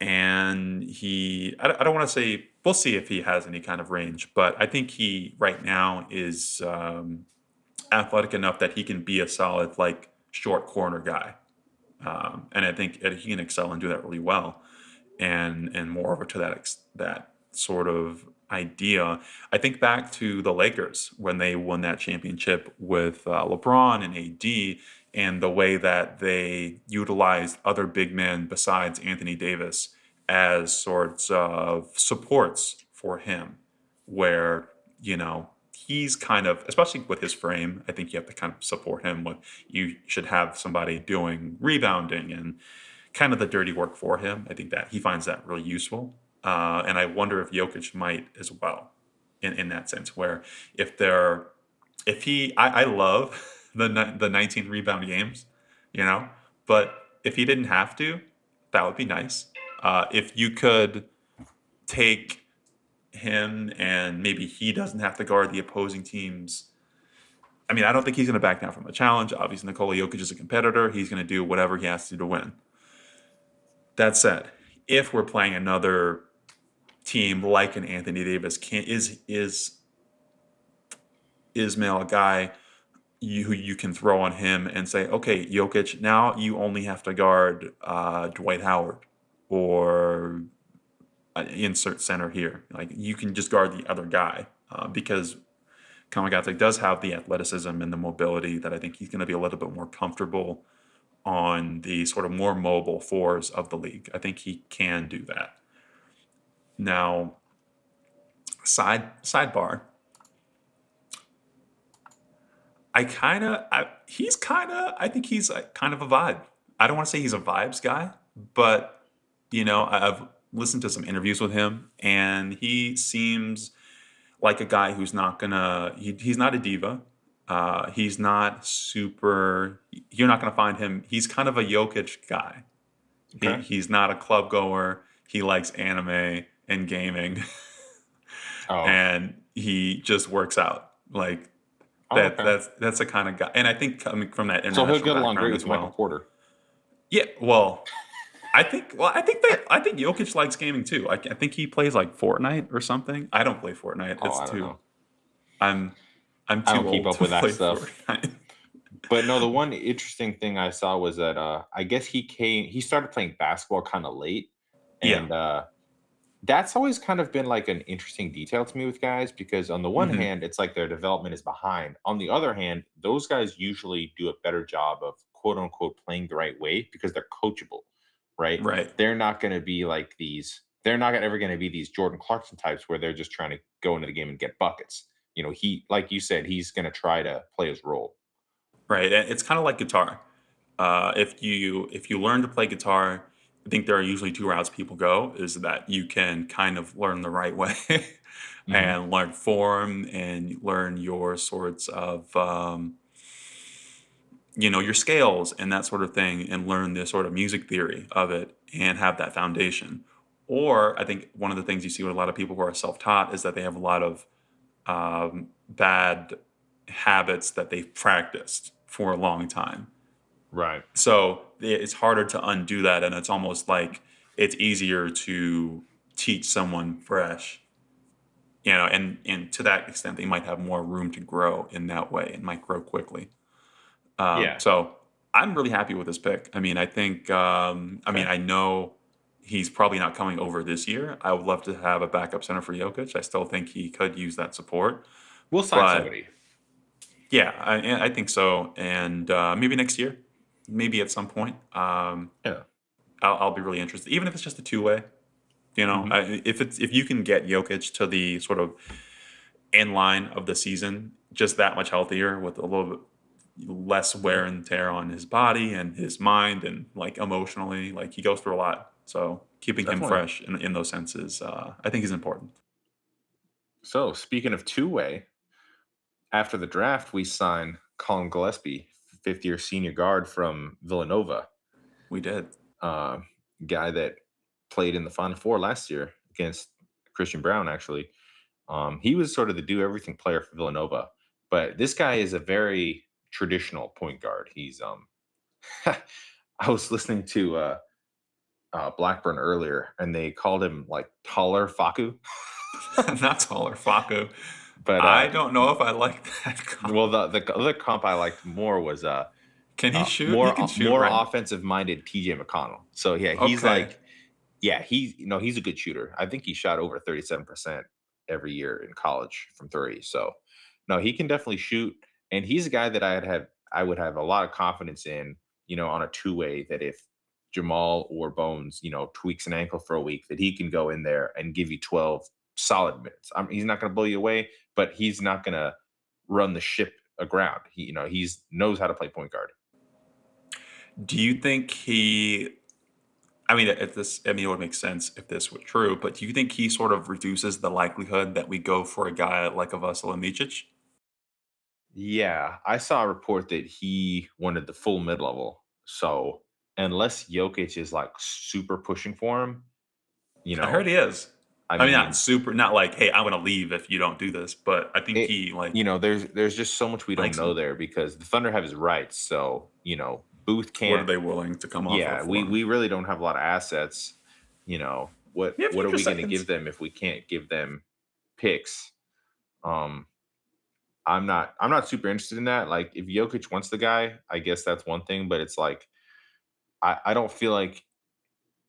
And he, I, I don't want to say, we'll see if he has any kind of range, but I think he right now is um, athletic enough that he can be a solid, like, short corner guy. Um, and I think he can excel and do that really well and and moreover to that that sort of idea. I think back to the Lakers when they won that championship with uh, LeBron and AD, and the way that they utilized other big men besides Anthony Davis as sorts of supports for him, where you know he's kind of especially with his frame i think you have to kind of support him with you should have somebody doing rebounding and kind of the dirty work for him. I think that he finds that really useful. Uh, and I wonder if Jokic might as well in, in that sense, where if they're, if he, I, I love the, the 19 rebound games, you know, but if he didn't have to, that would be nice. Uh, if you could take him and maybe he doesn't have to guard the opposing team's I mean, I don't think he's going to back down from the challenge. Obviously, Nikola Jokic is a competitor. He's going to do whatever he has to do to win. That said, if we're playing another team like an Anthony Davis, can is is Ismail a guy you, who you can throw on him and say, okay, Jokic, now you only have to guard uh, Dwight Howard or uh, insert center here. Like you can just guard the other guy uh, because Kamagate does have the athleticism and the mobility that I think he's going to be a little bit more comfortable on the sort of more mobile fours of the league. I think he can do that. Now, side sidebar. I kind of, he's kind of, I think he's like kind of a vibe. I don't want to say he's a vibes guy, but you know, I've listened to some interviews with him, and he seems like a guy who's not gonna. He, he's not a diva. Uh, he's not super. You're not gonna find him. He's kind of a Jokic guy. He, he's not a club goer. He likes anime and gaming, Oh, and he just works out. Like oh, okay. That's that's the kind of guy. And I think coming from that so international he'll get along great as with well. Michael Porter. Yeah, well, I think well, I think that I think Jokic likes gaming too. I, I think he plays like Fortnite or something. I don't play Fortnite. Oh, It's I don't too. know. I'm I'm too I don't keep up to with that stuff. Fortnite. But no, the one interesting thing I saw was that uh I guess he came he started playing basketball kind of late. Yeah. And uh that's always kind of been like an interesting detail to me with guys because on the one Mhm. hand, it's like their development is behind. On the other hand, those guys usually do a better job of quote unquote playing the right way because they're coachable, right? right. They're not going to be like these. They're not ever going to be these Jordan Clarkson types where they're just trying to go into the game and get buckets. You know, he like you said, he's going to try to play his role. Right. It's kind of like guitar. Uh, if you if you learn to play guitar, I think there are usually two routes people go. Is that you can kind of learn the right way Mhm. and learn form and learn your sorts of um, you know your scales and that sort of thing and learn the sort of music theory of it and have that foundation or i think one of the things you see with a lot of people who are self-taught is that they have a lot of um, bad habits that they've practiced for a long time Right. so it's harder to undo that and it's almost like it's easier to teach someone fresh you know and and to that extent they might have more room to grow in that way and might grow quickly um, Yeah. so i'm really happy with this pick i mean i think um, i mean i know he's probably not coming over this year i would love to have a backup center for Jokic. i still think he could use that support We'll sign But- somebody. yeah i, I think so and uh, maybe next year maybe at some point um, Yeah. I'll, I'll be really interested, even if it's just a two way. You know, Mhm. I, if it's if you can get Jokic to the sort of end line of the season, just that much healthier with a little bit less wear and tear on his body and his mind and like emotionally, like he goes through a lot. So keeping him fresh in, in those senses, uh, I think is important. So speaking of two way, after the draft, we signed Colin Gillespie, fifth year senior guard from Villanova, We did. uh, guy that played in the Final Four last year against Christian Braun. Actually, um, he was sort of the do everything player for Villanova, but this guy is a very traditional point guard. He's um, I was listening to uh, uh, Blackburn earlier, and they called him like taller Facu. Not taller, Facu. But uh, I don't know if I like that. comp. Well, the the other comp I liked more was uh, can he uh, shoot? more he can shoot, more right? offensive minded TJ McConnell. So yeah, he's Okay. like, yeah, he's you know he's a good shooter. I think he shot over thirty seven percent every year in college from three. So no, he can definitely shoot, and he's a guy that I'd have I would have a lot of confidence in. You know, on a two way that if Jamal or Bones, you know, tweaks an ankle for a week, that he can go in there and give you twelve solid minutes. I mean, he's not going to blow you away, but he's not going to run the ship aground. He, you know, he's knows how to play point guard. Do you think he? I mean, if this, I mean, it would make sense if this were true. But do you think he sort of reduces the likelihood that we go for a guy like a Vasil Micic? Yeah, I saw a report that he wanted the full mid level. So unless Jokic is like super pushing for him, you know, I heard he is. I I mean, mean, not super, not like, hey, I'm to leave if you don't do this. But I think It- he like, you know, there's there's just so much we don't know him. there because the Thunder have his rights. So you know, Booth can't. what are they willing to come off? yeah, of we we really don't have a lot of assets. You know, what what are we going to give them if we can't give them picks? Um, I'm not I'm not super interested in that. Like, if Jokic wants the guy, I guess that's one thing. But it's like, I I don't feel like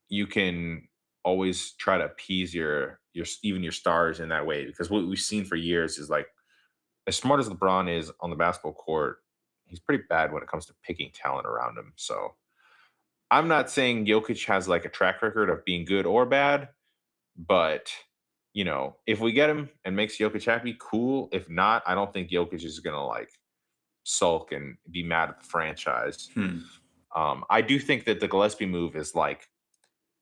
you can always try to appease your your even your stars in that way because what we've seen for years is like as smart as LeBron is on the basketball court, he's pretty bad when it comes to picking talent around him. So I'm not saying Jokic has like a track record of being good or bad, but you know, if we get him and makes Jokic happy, cool. If not, I don't think Jokic is gonna like sulk and be mad at the franchise. Hmm. Um, I do think that the Gillespie move is like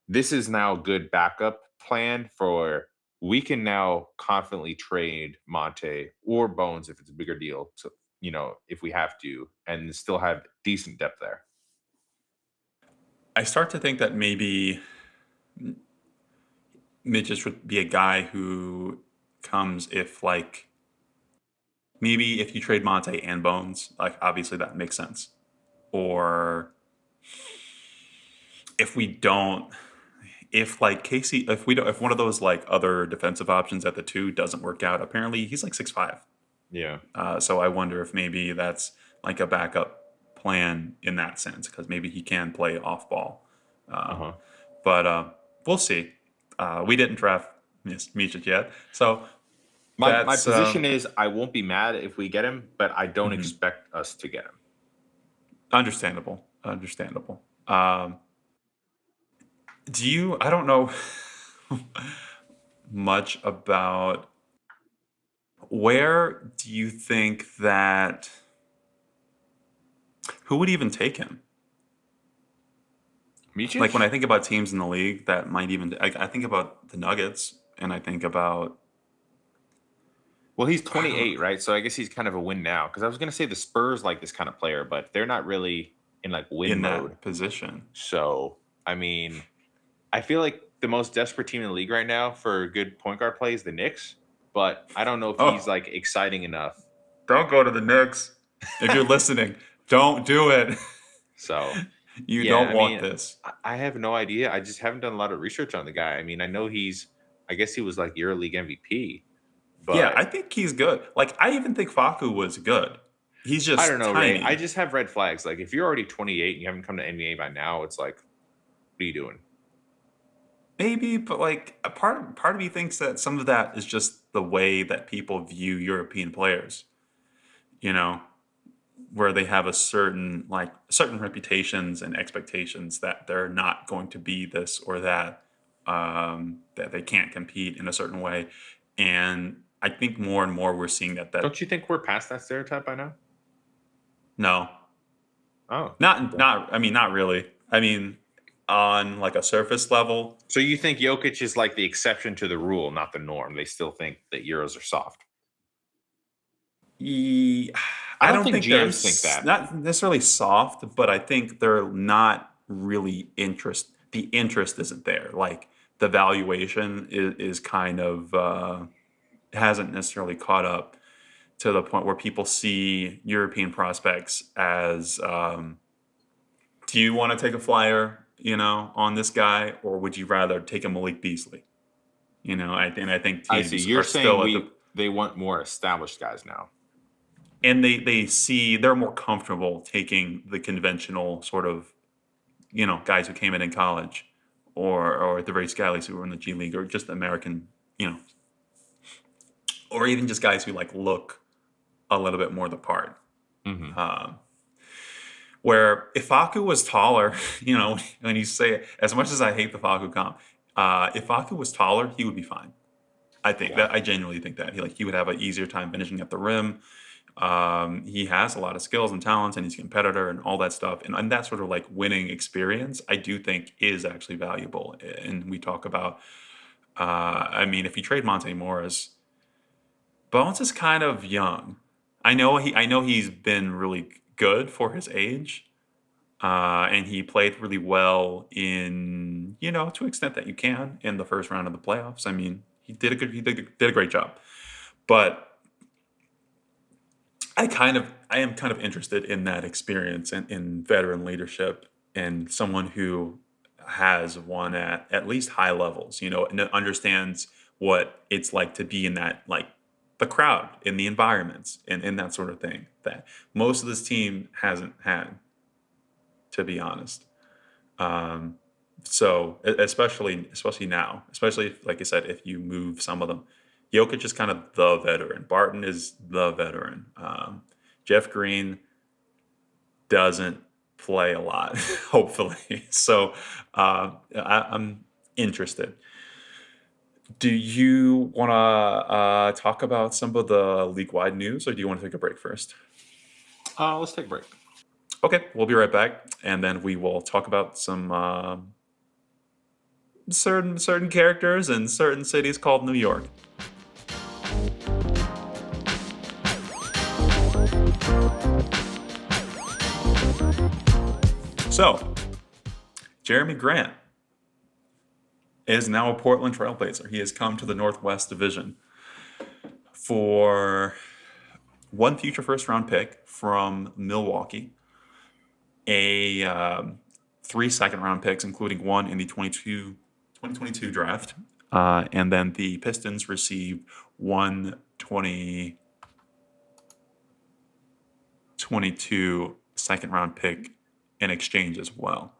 this is now a good backup plan for we can now confidently trade Monte or Bones if it's a bigger deal to you know if we have to and still have decent depth there. I start to think that maybe Mitchell would be a guy who comes if like maybe if you trade Monte and Bones, like obviously that makes sense. Or if we don't if like Casey if we don't if one of those like other defensive options at the two doesn't work out, apparently he's like six five. Yeah. Uh, so I wonder if maybe that's like a backup plan in that sense because maybe he can play off ball. Uh, Uh-huh. But uh, we'll see. Uh, we didn't draft Mis- Micic yet, so My my uh, position is I won't be mad if we get him, but I don't Mhm. expect us to get him. understandable. Understandable. Um, do you? I don't know much about where do you think that who would even take him? Micic? Like when I think about teams in the league that might even, I, I think about the Nuggets and I think about well, he's 28, right? So I guess he's kind of a win now. Because I was gonna say the Spurs like this kind of player, but they're not really in like win in mode. that position. So I mean, I feel like the most desperate team in the league right now for good point guard play is the Knicks. But I don't know if Oh. he's like exciting enough. Don't go to the Knicks if you're listening. Don't do it. So You Yeah, don't I want mean, this. I- I have no idea. I just haven't done a lot of research on the guy. I mean, I know he's. I guess he was like EuroLeague MVP. But yeah, I think he's good. Like I even think Facu was good. He's just I don't know, tiny. Ray. I just have red flags. Like if you're already 28 and you haven't come to NBA by now, it's like, what are you doing? Maybe, but like a part part of me thinks that some of that is just the way that people view European players. You know, where they have a certain like certain reputations and expectations that they're not going to be this or that, um, that they can't compete in a certain way, and I think more and more we're seeing that that Don't you think we're past that stereotype by now? No, Oh, not not I mean not really. I mean on like a surface level, so you think Jokic is like the exception to the rule, not the norm? They still think that Euros are soft. I I don't don't, think think, GMs think that. Not necessarily soft, but I think they're not really interest. The interest isn't there. Like the valuation is, is kind of uh, hasn't necessarily caught up to the point where people see European prospects as. Um, do you want to take a flyer, you know, on this guy, or would you rather take a Malik Beasley? You know, I, and I think I see. You're are still saying at we, the they want more established guys now. and they they see they're more comfortable taking the conventional sort of you know guys who came in in college or or at the very Scallies who were in the G League or just American you know or even just guys who like look a little bit more the part. Mm-hmm. um, where if Facu was taller you know when you say it, as much as I hate the Facu comp uh, if Facu was taller he would be fine. I think Yeah. that I genuinely think that. He like he would have an easier time finishing at the rim. Um, he has a lot of skills and talents and he's a competitor and all that stuff. And, and that sort of like winning experience i do think is actually valuable. And we talk about uh, i mean if you trade monte morris bones is kind of young i know he i know he's been really good for his age uh, and he played really well in you know to extent that you can in the first round of the playoffs. I mean he did a good he did, did a great job. But I kind of I am kind of interested in that experience and in veteran leadership and someone who has won at at least high levels, you know, and understands what it's like to be in that like the crowd, in the environments, and, and that sort of thing that most of this team hasn't had, to be honest. Um, so especially especially now, especially if, like I said, if you move some of them, Jokic is kind of the veteran. Barton is the veteran. Um, Jeff Green doesn't play a lot, hopefully. So uh, I, I'm interested. Do you want to uh, talk about some of the league wide news, or do you want to take a break first? Uh, let's take a break. Okay, we'll be right back, and then we will talk about some um, certain certain characters in certain cities called New York. So, Jerami Grant is now a Portland Trailblazer. He has come to the Northwest Division for one future first round pick from Milwaukee, a um, three second round picks, including one in the 22, 2022 draft. Uh, and then the Pistons received one 20, 22 second round pick in exchange as well.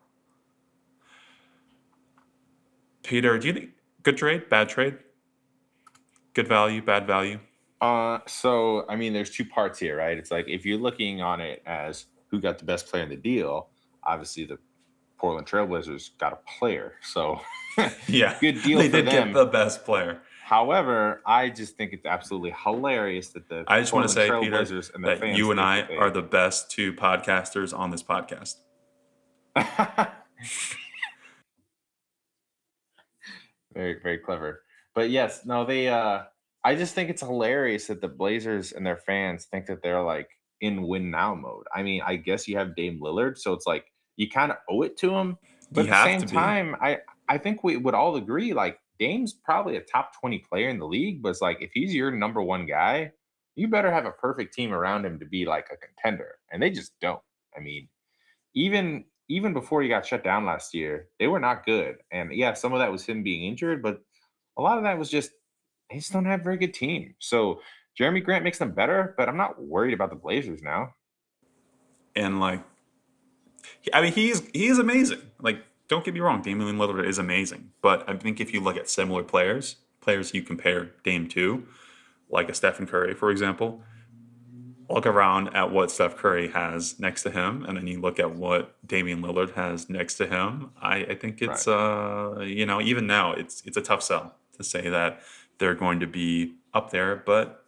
Peter, do you think good trade, bad trade? Good value, bad value? Uh, so I mean, there's two parts here, right? It's like if you're looking on it as who got the best player in the deal, obviously the Portland Trailblazers got a player, so Yeah. Good deal They for did them. get the best player. However, I just think it's absolutely hilarious that the I just want to say, Peter, and that you and I are the best two podcasters on this podcast. Very, very clever. But yes, no, they uh I just think it's hilarious that the Blazers and their fans think that they're like in win now mode. I mean, I guess you have Dame Lillard, so it's like you kind of owe it to him. But You at the same time, I I think we would all agree like Dame's probably a top 20 player in the league, but it's like if he's your number one guy, you better have a perfect team around him to be like a contender. And they just don't. I mean, even even before he got shut down last year, they were not good. And yeah, some of that was him being injured, but a lot of that was just they just don't have a very good team. So Jerami Grant makes them better, but I'm not worried about the Blazers now. and like I mean he's he's amazing. Like don't get me wrong, Damian Lillard is amazing, but I think if you look at similar players, players you compare Dame to, like a Stephen Curry, for example, look around at what Steph Curry has next to him, and then you look at what Damian Lillard has next to him. I, I think it's uh you know even now it's it's a tough sell to say that they're going to be up there, but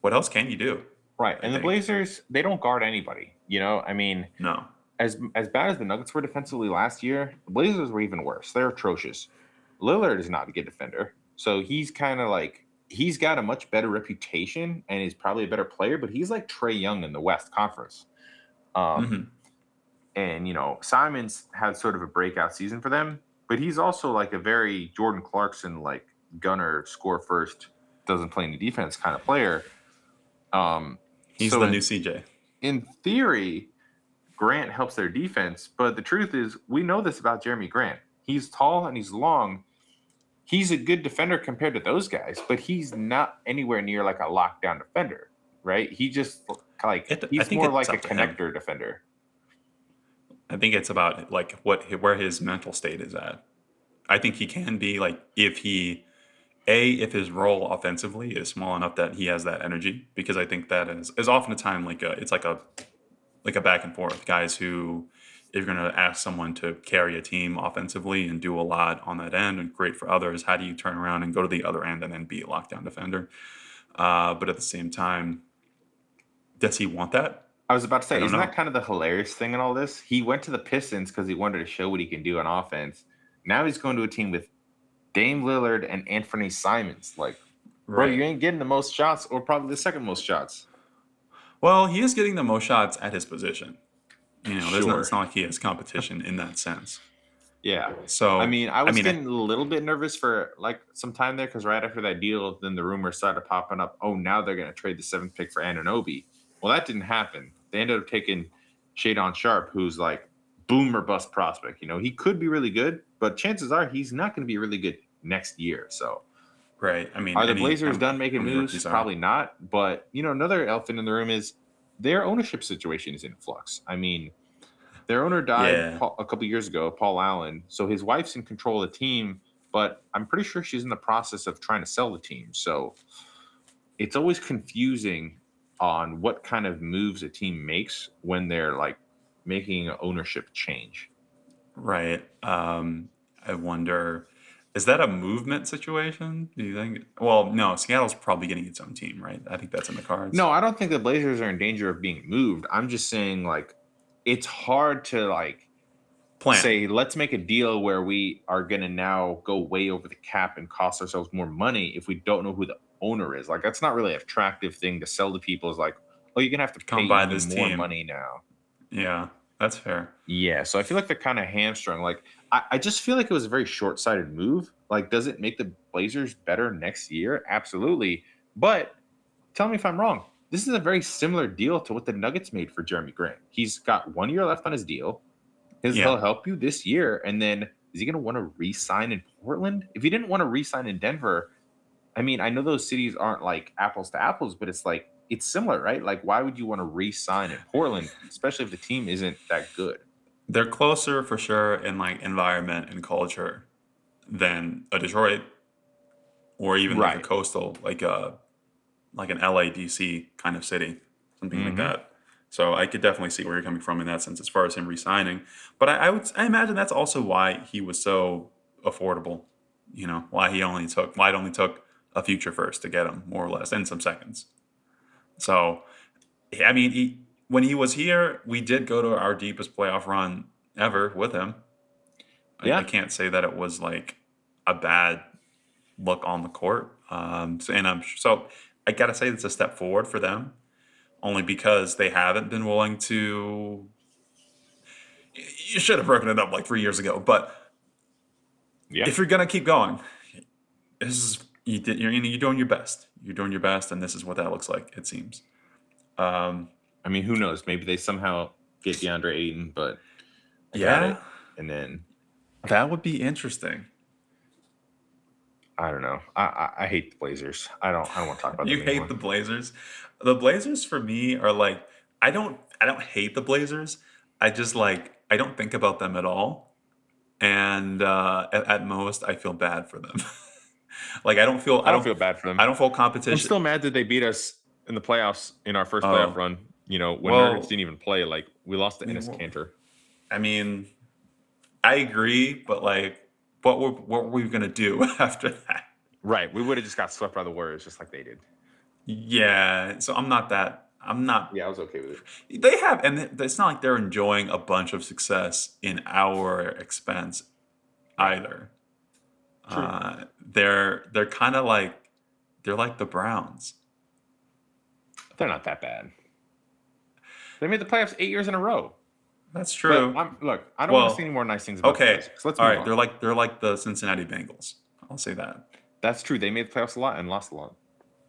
what else can you do? Right. I And the. Blazers, they don't guard anybody. You know, I mean, No. as as bad as the Nuggets were defensively last year, the Blazers were even worse. They're atrocious. Lillard is not a good defender, so he's kind of like he's got a much better reputation and is probably a better player. But he's like Trae Young in the West Conference. Um, Mhm. and you know Simons had sort of a breakout season for them, but he's also like a very Jordan Clarkson like gunner, score first, doesn't play any defense kind of player. Um, He's so the in- new CJ. in theory, Grant helps their defense, but the truth is, we know this about Jerami Grant. He's tall and he's long. He's a good defender compared to those guys, but he's not anywhere near like a lockdown defender, right? He just like It- he's more like a him. connector defender. I think it's about like what where his mental state is at. I think he can be like if he a if his role offensively is small enough that he has that energy because I think that is is often a time like a it's like a like a back and forth guys who if you're going to ask someone to carry a team offensively and do a lot on that end and great for others how do you turn around and go to the other end and then be a lockdown defender uh, but at the same time does he want that I was about to say, isn't know. that kind of the hilarious thing in all this? He went to the Pistons because he wanted to show what he can do on offense. Now he's going to a team with Dame Lillard and Anthony Simons. Like, bro, you ain't getting the most shots or probably the second most shots. Well, he is getting the most shots at his position. You know, there's not, Sure. it's not like he has competition in that sense. Yeah. So I mean, I was mean, getting a little bit nervous for like some time there because right after that deal, then the rumors started popping up. Oh, now they're going to trade the seventh pick for Anunoby. Well, that didn't happen. They ended up taking Shaedon Sharpe, who's like boomer bust prospect. You know, he could be really good, but chances are he's not going to be really good next year. So, right. I mean, are the any- Blazers um, done making many moves? Probably not. But you know, another elephant in the room is their ownership situation is in flux. I mean, their owner died Yeah. A couple years ago, Paul Allen. So his wife's in control of the team, but I'm pretty sure she's in the process of trying to sell the team. So it's always confusing on what kind of moves a team makes when they're like making an ownership change. Right. Um, I wonder, is that a movement situation? Do you think? Well, no. Seattle's probably getting its own team, right? I think that's in the cards. No, I don't think the Blazers are in danger of being moved. I'm just saying like it's hard to like plan. say let's make a deal where we are going to now go way over the cap and cost ourselves more money if we don't know who the owner is like that's not really an attractive thing to sell to people is like oh you're going to have to Come pay buy this more team. money now Yeah, that's fair. yeah so i feel like they're kind of hamstrung like I, I just feel like it was a very short-sighted move like does it make the blazers better next year absolutely but tell me if i'm wrong this is a very similar deal to what the nuggets made for jerami grant he's got one year left on his deal his, Yeah. he'll help you this year and then is he going to want to re-sign in portland if he didn't want to re-sign in denver i mean i know those cities aren't like apples to apples but it's like it's similar right like why would you want to re-sign in portland especially if the team isn't that good They're closer for sure in like environment and culture than a Detroit or even like a coastal, like a like an LA DC kind of city, something like Mhm. that. So I could definitely see where you're coming from in that sense as far as him resigning. But I, I would I imagine that's also why he was so affordable. You know, why he only took why it only took a future first to get him, more or less, and some seconds. So I mean, he, when he was here, we did go to our deepest playoff run ever with him. I, Yeah. I can't say that it was like a bad look on the court. Um, so, and I'm so I gotta say it's a step forward for them, only because they haven't been willing to. You should have broken it up like three years ago, but Yeah. if you're gonna keep going, this is you did you're you're doing your best. You're doing your best, and this is what that looks like. It seems. Um, I mean, who knows? Maybe they somehow get DeAndre Ayton, but I yeah, and then that would be interesting. I don't know. I, I I hate the Blazers. I don't I don't want to talk about You hate anymore. the Blazers. The Blazers for me are like I don't I don't hate the Blazers. I just like I don't think about them at all, and uh, at, at most I feel bad for them. like I don't feel I don't feel bad for them. I don't feel competition. I'm still mad that they beat us in the playoffs in our first playoff oh. run. You know, when Well- didn't even play, like we lost to Enes Kanter. I mean, I agree, but like, what were what were we gonna do after that? Right. We would have just got swept by the Warriors just like they did. Yeah, so I'm not that. I'm not Yeah, I was okay with it. They have, and it's not like they're enjoying a bunch of success in our expense either. Uh, they're they're kind of like they're like the Browns. They're not that bad. They made the playoffs eight years in a row. That's true. I'm, look, I don't want to see any more nice things about okay. Let's All right, on. they're like they're like the Cincinnati Bengals. I'll say that. That's true. They made the playoffs a lot and lost a lot.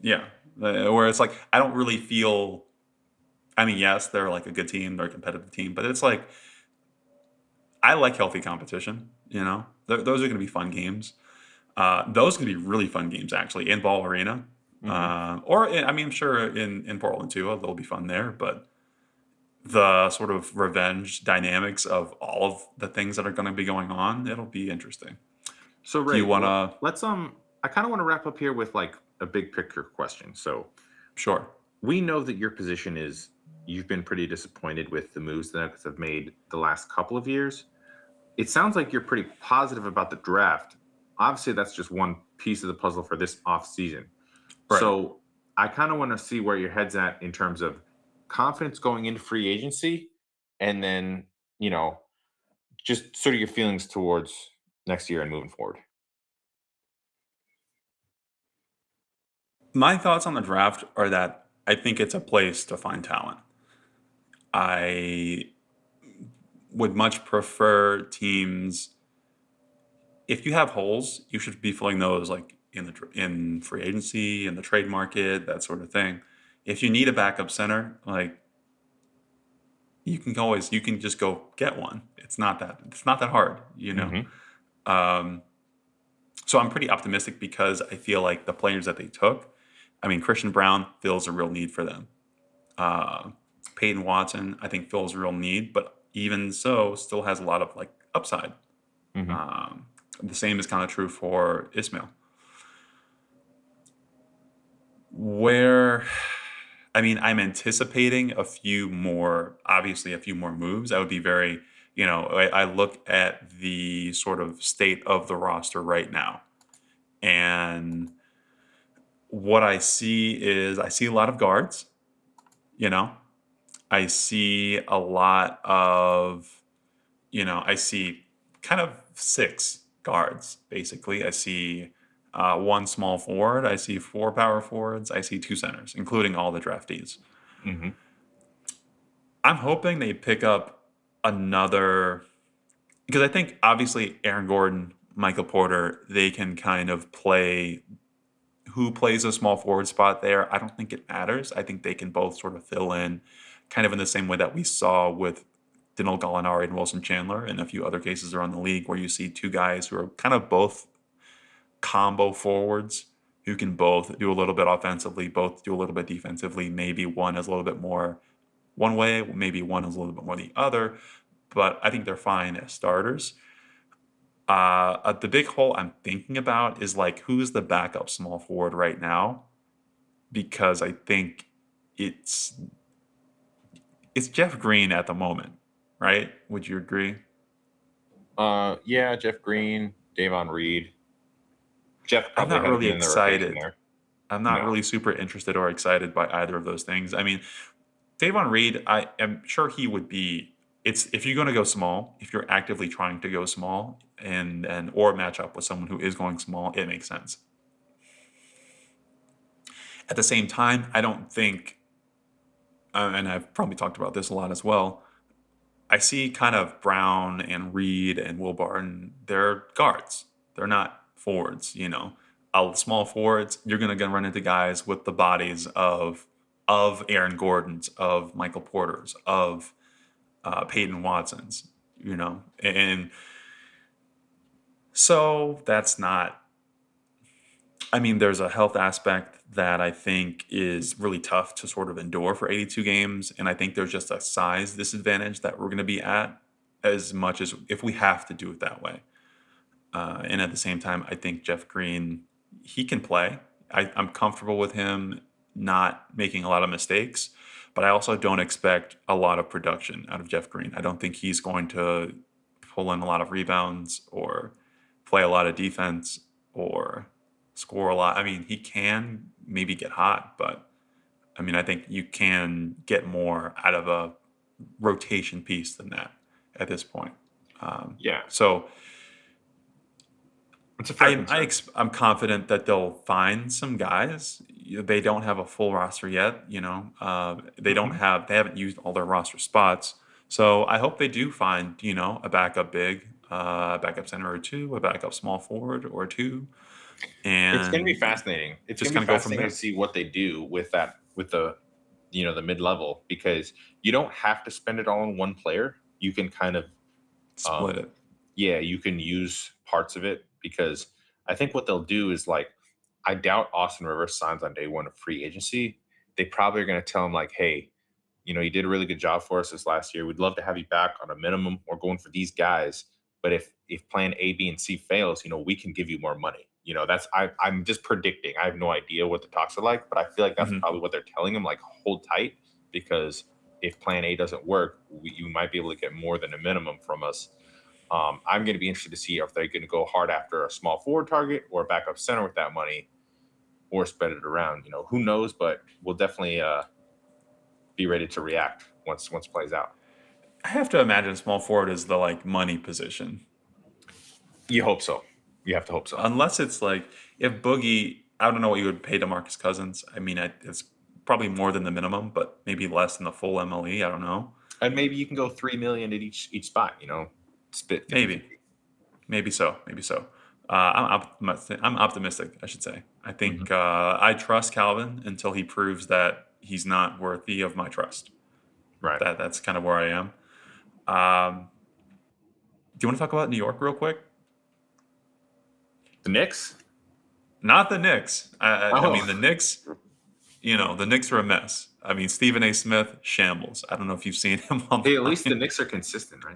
Yeah, where it's like I don't really feel. I mean, yes, they're like a good team, they're a competitive team, but it's like I like healthy competition. You know, Th- those are going to be fun games. Uh, those to be really fun games actually in Ball Arena, Mhm. uh, or in, I mean, I'm sure in in Portland too. They'll be fun there, but the sort of revenge dynamics of all of the things that are going to be going on, it'll be interesting. So, Do you want to? let's um. I kind of want to wrap up here with like a big picture question. So, Sure. we know that your position is you've been pretty disappointed with the moves the Nuggets have made the last couple of years. It sounds like you're pretty positive about the draft. Obviously, that's just one piece of the puzzle for this off season. Right. So I kind of want to see where your head's at in terms of confidence going into free agency, and then you know, just sort of your feelings towards next year and moving forward. My thoughts on the draft are that I think it's a place to find talent. I would much prefer teams. If you have holes, you should be filling those like in the in free agency, in the trade market, that sort of thing. If you need a backup center, like you can always you can just go get one. It's not that it's not that hard, you know. Mhm. Um, so I'm pretty optimistic because I feel like the players that they took, I mean, Christian Braun fills a real need for them. Uh, Peyton Watson, I think, fills a real need, but even so, still has a lot of like upside. Mhm. Um, the same is kind of true for Ismail. Where, I mean, I'm anticipating a few more, obviously, a few more moves. I would be very, you know, I, I look at the sort of state of the roster right now. And what I see is I see a lot of guards, you know, I see a lot of, you know, I see kind of six guards basically. I see uh, one small forward. I see four power forwards. I see two centers, including all the draftees. Mhm. I'm hoping they pick up another because I think obviously Aaron Gordon, Michael Porter, they can kind of play who plays a small forward spot there. I don't think it matters. I think they can both sort of fill in kind of in the same way that we saw with Danil Gallinari and Wilson Chandler and a few other cases around the league where you see two guys who are kind of both combo forwards who can both do a little bit offensively, both do a little bit defensively. Maybe one is a little bit more one way, maybe one is a little bit more the other, but I think they're fine as starters. Uh, uh, the big hole I'm thinking about is like who's the backup small forward right now, because I think it's it's Jeff Green at the moment, right? Would you agree? Uh, yeah, Jeff Green, Davon Reed. Jeff, I'm not really excited. I'm not No. really super interested or excited by either of those things. I mean, Davon Reed, I am sure he would be it's if you're going to go small, if you're actively trying to go small and and or match up with someone who is going small, it makes sense. At the same time, I don't think, uh, and I've probably talked about this a lot as well. I see kind of Braun and Reed and Will Barton. They're guards. They're not forwards. You know, uh, small forwards. You're gonna run into guys with the bodies of of Aaron Gordon's, of Michael Porter's, of uh, Peyton Watson's. You know, and so that's not. I mean, there's a health aspect that I think is really tough to sort of endure for 82 games, and I think there's just a size disadvantage that we're going to be at as much as if we have to do it that way. Uh, and at the same time, I think Jeff Green, he can play. I, I'm comfortable with him not making a lot of mistakes, but I also don't expect a lot of production out of Jeff Green. I don't think he's going to pull in a lot of rebounds or play a lot of defense or score a lot. I mean, he can maybe get hot, but I mean, I think you can get more out of a rotation piece than that at this point. Um, Yeah, so it's a fair I. I ex- I'm confident that they'll find some guys. They don't have a full roster yet. You know, uh, they don't have they haven't used all their roster spots. So I hope they do find you know a backup big, uh, a backup center or two, a backup small forward or two, and it's going to be fascinating. It's just going to go from there. to see what they do with that, with the, you know, the mid level because you don't have to spend it all on one player. You can kind of, split um, it. yeah, you can use parts of it because I think what they'll do is like, I doubt Austin Rivers signs on day one of free agency. They probably are going to tell him like, hey, you know, you did a really good job for us this last year. We'd love to have you back on a minimum. We're going for these guys. But if if plan A, B, and C fails, you know, we can give you more money. You know, that's I I'm just predicting. I have no idea what the talks are like, but I feel like that's Mhm. probably what they're telling him. Like, hold tight because if plan A doesn't work, we, you might be able to get more than a minimum from us. Um, I'm going to be interested to see if they're going to go hard after a small forward target or a backup center with that money, or spread it around. You know, who knows? But we'll definitely uh, be ready to react once once plays out. I have to imagine small forward is the like money position. You hope so. You have to hope so. unless it's like if Boogie, I don't know what you would pay to Marcus Cousins. I mean, it's probably more than the minimum, but maybe less than the full MLE. I don't know. and maybe you can go three million at each each spot. You know, spit 50-50. Maybe, maybe so, maybe so. Uh, I'm optimistic. I'm optimistic. I should say. I think uh, I trust Calvin until he proves that he's not worthy of my trust. right. That that's kind of where I am. Um, do you want to talk about New York real quick? The Knicks. Not the Knicks. I, I, I Oh. mean, the Knicks. You know, the Knicks are a mess. I mean, Stephen A. Smith shambles. I don't know if you've seen him on. Hey, at least the Knicks are consistent, right?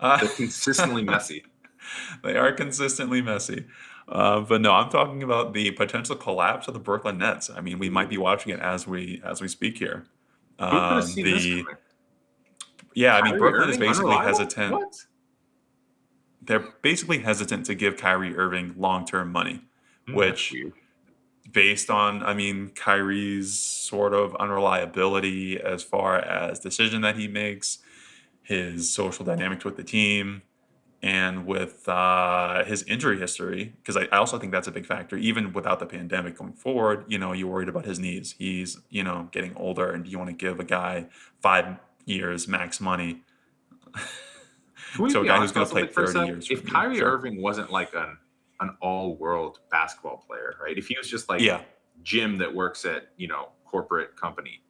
Uh, They're consistently messy. they are consistently messy. Uh, but no, I'm talking about the potential collapse of the Brooklyn Nets. I mean, we might be watching it as we as we speak here. Um, the yeah, I mean, Brooklyn is basically unreliable? hesitant. What? They're basically hesitant to give Kyrie Irving long term money. Hmm, Which- based on, I mean, Kyrie's sort of unreliability as far as decision that he makes, his social dynamics with the team, and with uh, his injury history. Because I, I also think that's a big factor. Even without the pandemic going forward, you know, you're worried about his knees. He's, you know, getting older, and you want to give a guy five years max money. So a guy who's gonna play something 30 years If you? Kyrie Sure. Irving wasn't like an an all world basketball player, right? If he was just like Yeah. Jim that works at you know corporate company,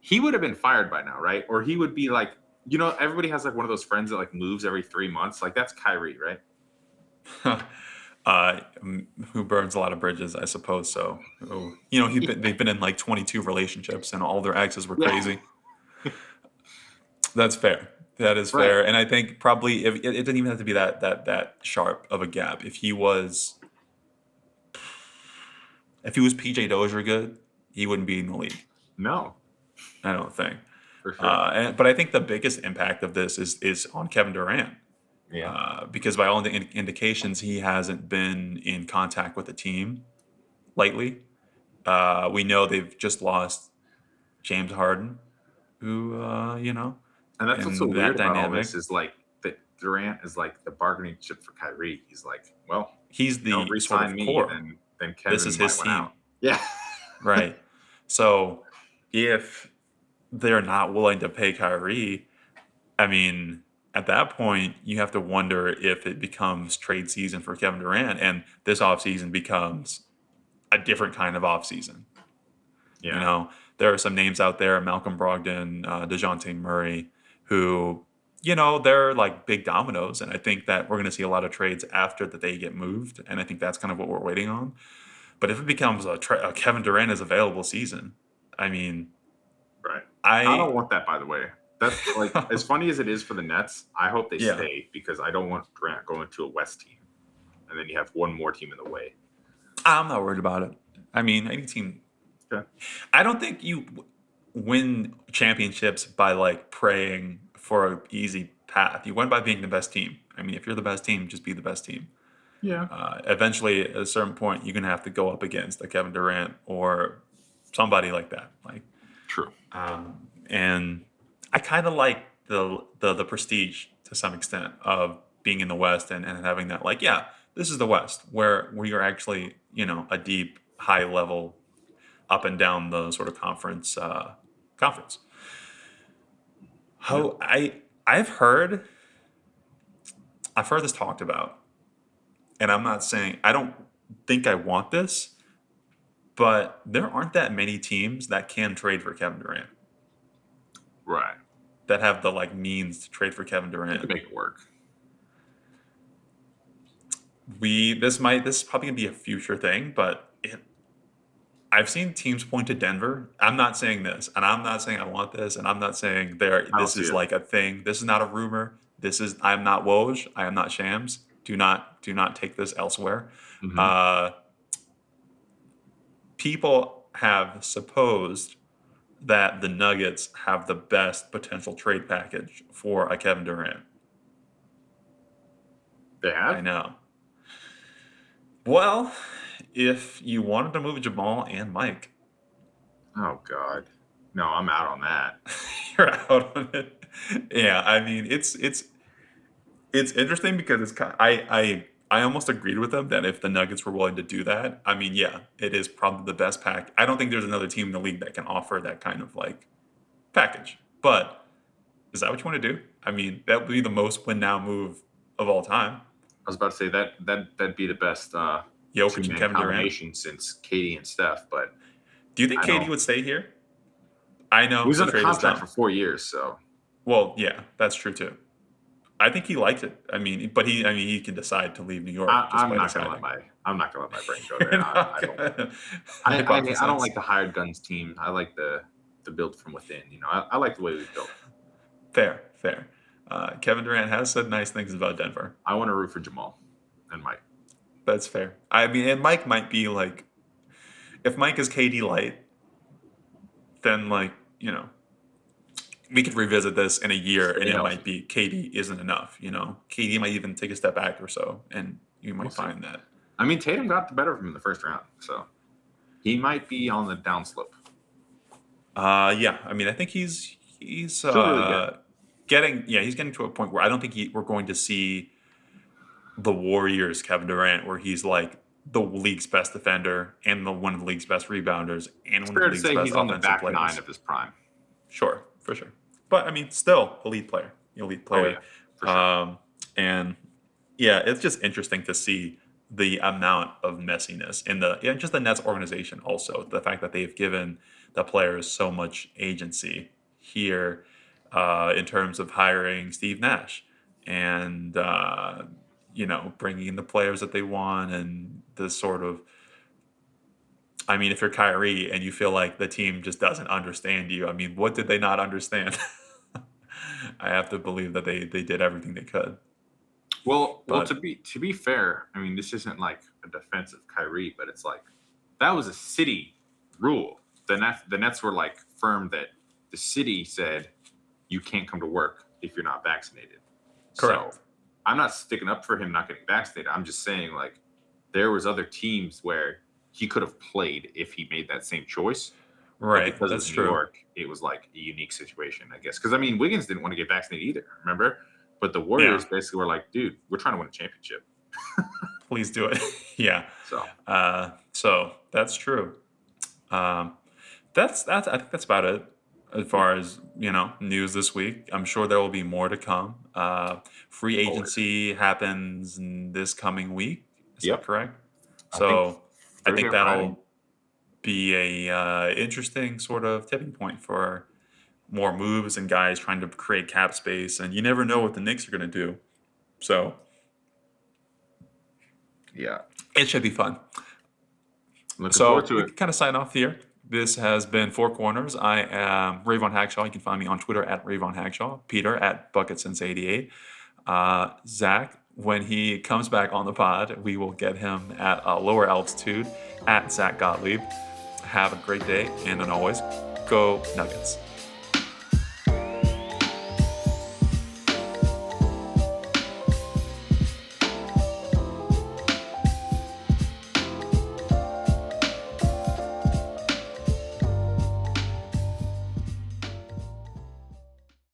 he would have been fired by now, right? Or he would be like, you know, everybody has like one of those friends that like moves every three months. Like that's Kyrie, right? uh, who burns a lot of bridges, I suppose. So, oh, you know, been, they've been in like 22 relationships, and all their exes were Yeah. crazy. That's fair. That is Right. fair, and I think probably if it, it didn't even have to be that that that sharp of a gap. If he was, if he was PJ Dozier good, he wouldn't be in the league. No, I don't think. for sure. Uh, and, but I think the biggest impact of this is is on Kevin Durant. yeah, Uh, because by all the in- indications, he hasn't been in contact with the team lately. Uh, we know they've just lost James Harden, who uh, you know And that's what's so weird about all this is like that Durant is like the bargaining chip for Kyrie. He's like, well, He's the don't sort resign of me, core. then then Kevin this is his team. out. Yeah. right? So if they're not willing to pay Kyrie, I mean, at that point, you have to wonder if it becomes trade season for Kevin Durant and this offseason becomes a different kind of offseason. Yeah. You know, there are some names out there, Malcolm Brogdon, uh, Dejounte Murray, who, you know, they're like big dominoes. And I think that we're going to see a lot of trades after that they get moved. And I think that's kind of what we're waiting on. But if it becomes a, tra- a Kevin Durant is available season, I mean, Right. I, I don't want that, by the way. That's like as funny as it is for the Nets. I hope they Yeah. stay because I don't want Durant going to a West team, and then you have one more team in the way. I'm not worried about it. I mean, any team. Okay. I don't think you win championships by like praying for an easy path. You win by being the best team. I mean, if you're the best team, just be the best team. Yeah. Uh, eventually, at a certain point, you're gonna have to go up against a Kevin Durant or somebody like that. Like, True. um, and I kind of like the, the the prestige to some extent of being in the West and, and having that like, yeah, this is the West where we are actually you know a deep, high level, up and down the sort of conference uh, conference. How I I've heard I've heard this talked about, and I'm not saying I don't think I want this, but there aren't that many teams that can trade for Kevin Durant Right. that have the like means to trade for Kevin You Durant. could make it work. We this might this is probably gonna be a future thing, but I've seen teams point to Denver. I'm not saying this, and I'm not saying I want this, and I'm not saying there this is it. like a thing. This is not a rumor. This is I'm not Woj. I am not Shams. Do not do not take this elsewhere. Mhm. Uh, people have supposed that the Nuggets have the best potential trade package for a Kevin Durant. they have. I know. Well, if you wanted to move Jamal and Mike, Oh God. No, I'm out on that. you're out on it. Yeah, I mean it's it's it's interesting because it's kind. I I I almost agreed with them that if the Nuggets were willing to do that, I mean, yeah, it is probably the best pack. I don't think there's another team in the league that can offer that kind of like package. But is that what you want to do? I mean, that would be the most win now move of all time. I was about to say that that that'd be the best uh, Jokic and Kevin Durant. since KD and Steph. But Do you think I KD would stay here? I know he was the under contract done. for four years, so Well, yeah, that's true too. I think he liked it. I mean, but he, I mean, he can decide to leave New York. I, by not gonna let my I'm not gonna let my brain go there. I, don't. I, I, hypothesize. I don't like the hired guns team. I like the the build from within. You know, I, I like the way we built. Fair, fair. Uh, Kevin Durant has said nice things about Denver. I want to root for Jamal and Mike. That's fair. I mean, and Mike might be like, if Mike is KD light, then like you know, we could revisit this in a year, and Stay it might be KD isn't enough. You know, KD might even take a step back or so, and you might We'll see. find that. I mean, Tatum got the better of him in the first round, so he might be on the downslope. Uh, yeah. I mean, I think he's he's Still really uh, getting yeah he's getting to a point where I don't think he, we're going to see the Warriors Kevin Durant where he's like the league's best defender and the one of the league's best rebounders and It's one fair of the league's say best he's on the offensive back players. nine of his prime. Sure, for sure. But I mean, still elite player, elite Oh player. yeah, for sure. Um, and yeah, it's just interesting to see the amount of messiness in the yeah, just the Nets organization. Also, the fact that they've given the players so much agency here uh, in terms of hiring Steve Nash and uh, you know bringing in the players that they want and the sort of. I mean, if you're Kyrie and you feel like the team just doesn't understand you, I mean, what did they not understand? I have to believe that they they did everything they could. Well, well, to be to be fair, I mean, this isn't like a defense of Kyrie, but it's like that was a city rule. The Nets, the Nets were like firm that the city said you can't come to work if you're not vaccinated. Correct. So I'm not sticking up for him not getting vaccinated. I'm just saying like there was other teams where he could have played if he made that same choice. but Right. because That's of New true. York, it was like a unique situation, I guess. Because I mean, Wiggins didn't want to get vaccinated either. Remember? But the Warriors basically were like, "Dude, we're trying to win a championship." Please do it. yeah. So Uh, so that's true. Um, that's that's I think that's about it as far as you know news this week. I'm sure there will be more to come. Uh, free agency happens n- this coming week. Is Yep. that correct? I So think I think that'll Friday. be a uh, interesting sort of tipping point for more moves and guys trying to create cap space. And you never know what the Knicks are going to do. So yeah, it should be fun. looking so forward to it. kind of sign off here. This has been Four Corners. I am Rayvon Hagshaw. You can find me on Twitter at Rayvon Hagshaw. Peter at BucketSense88. Uh, Zach, when he comes back on the pod, we will get him at a lower altitude at Zach Gotlieb. Have a great day, and as always, go Nuggets.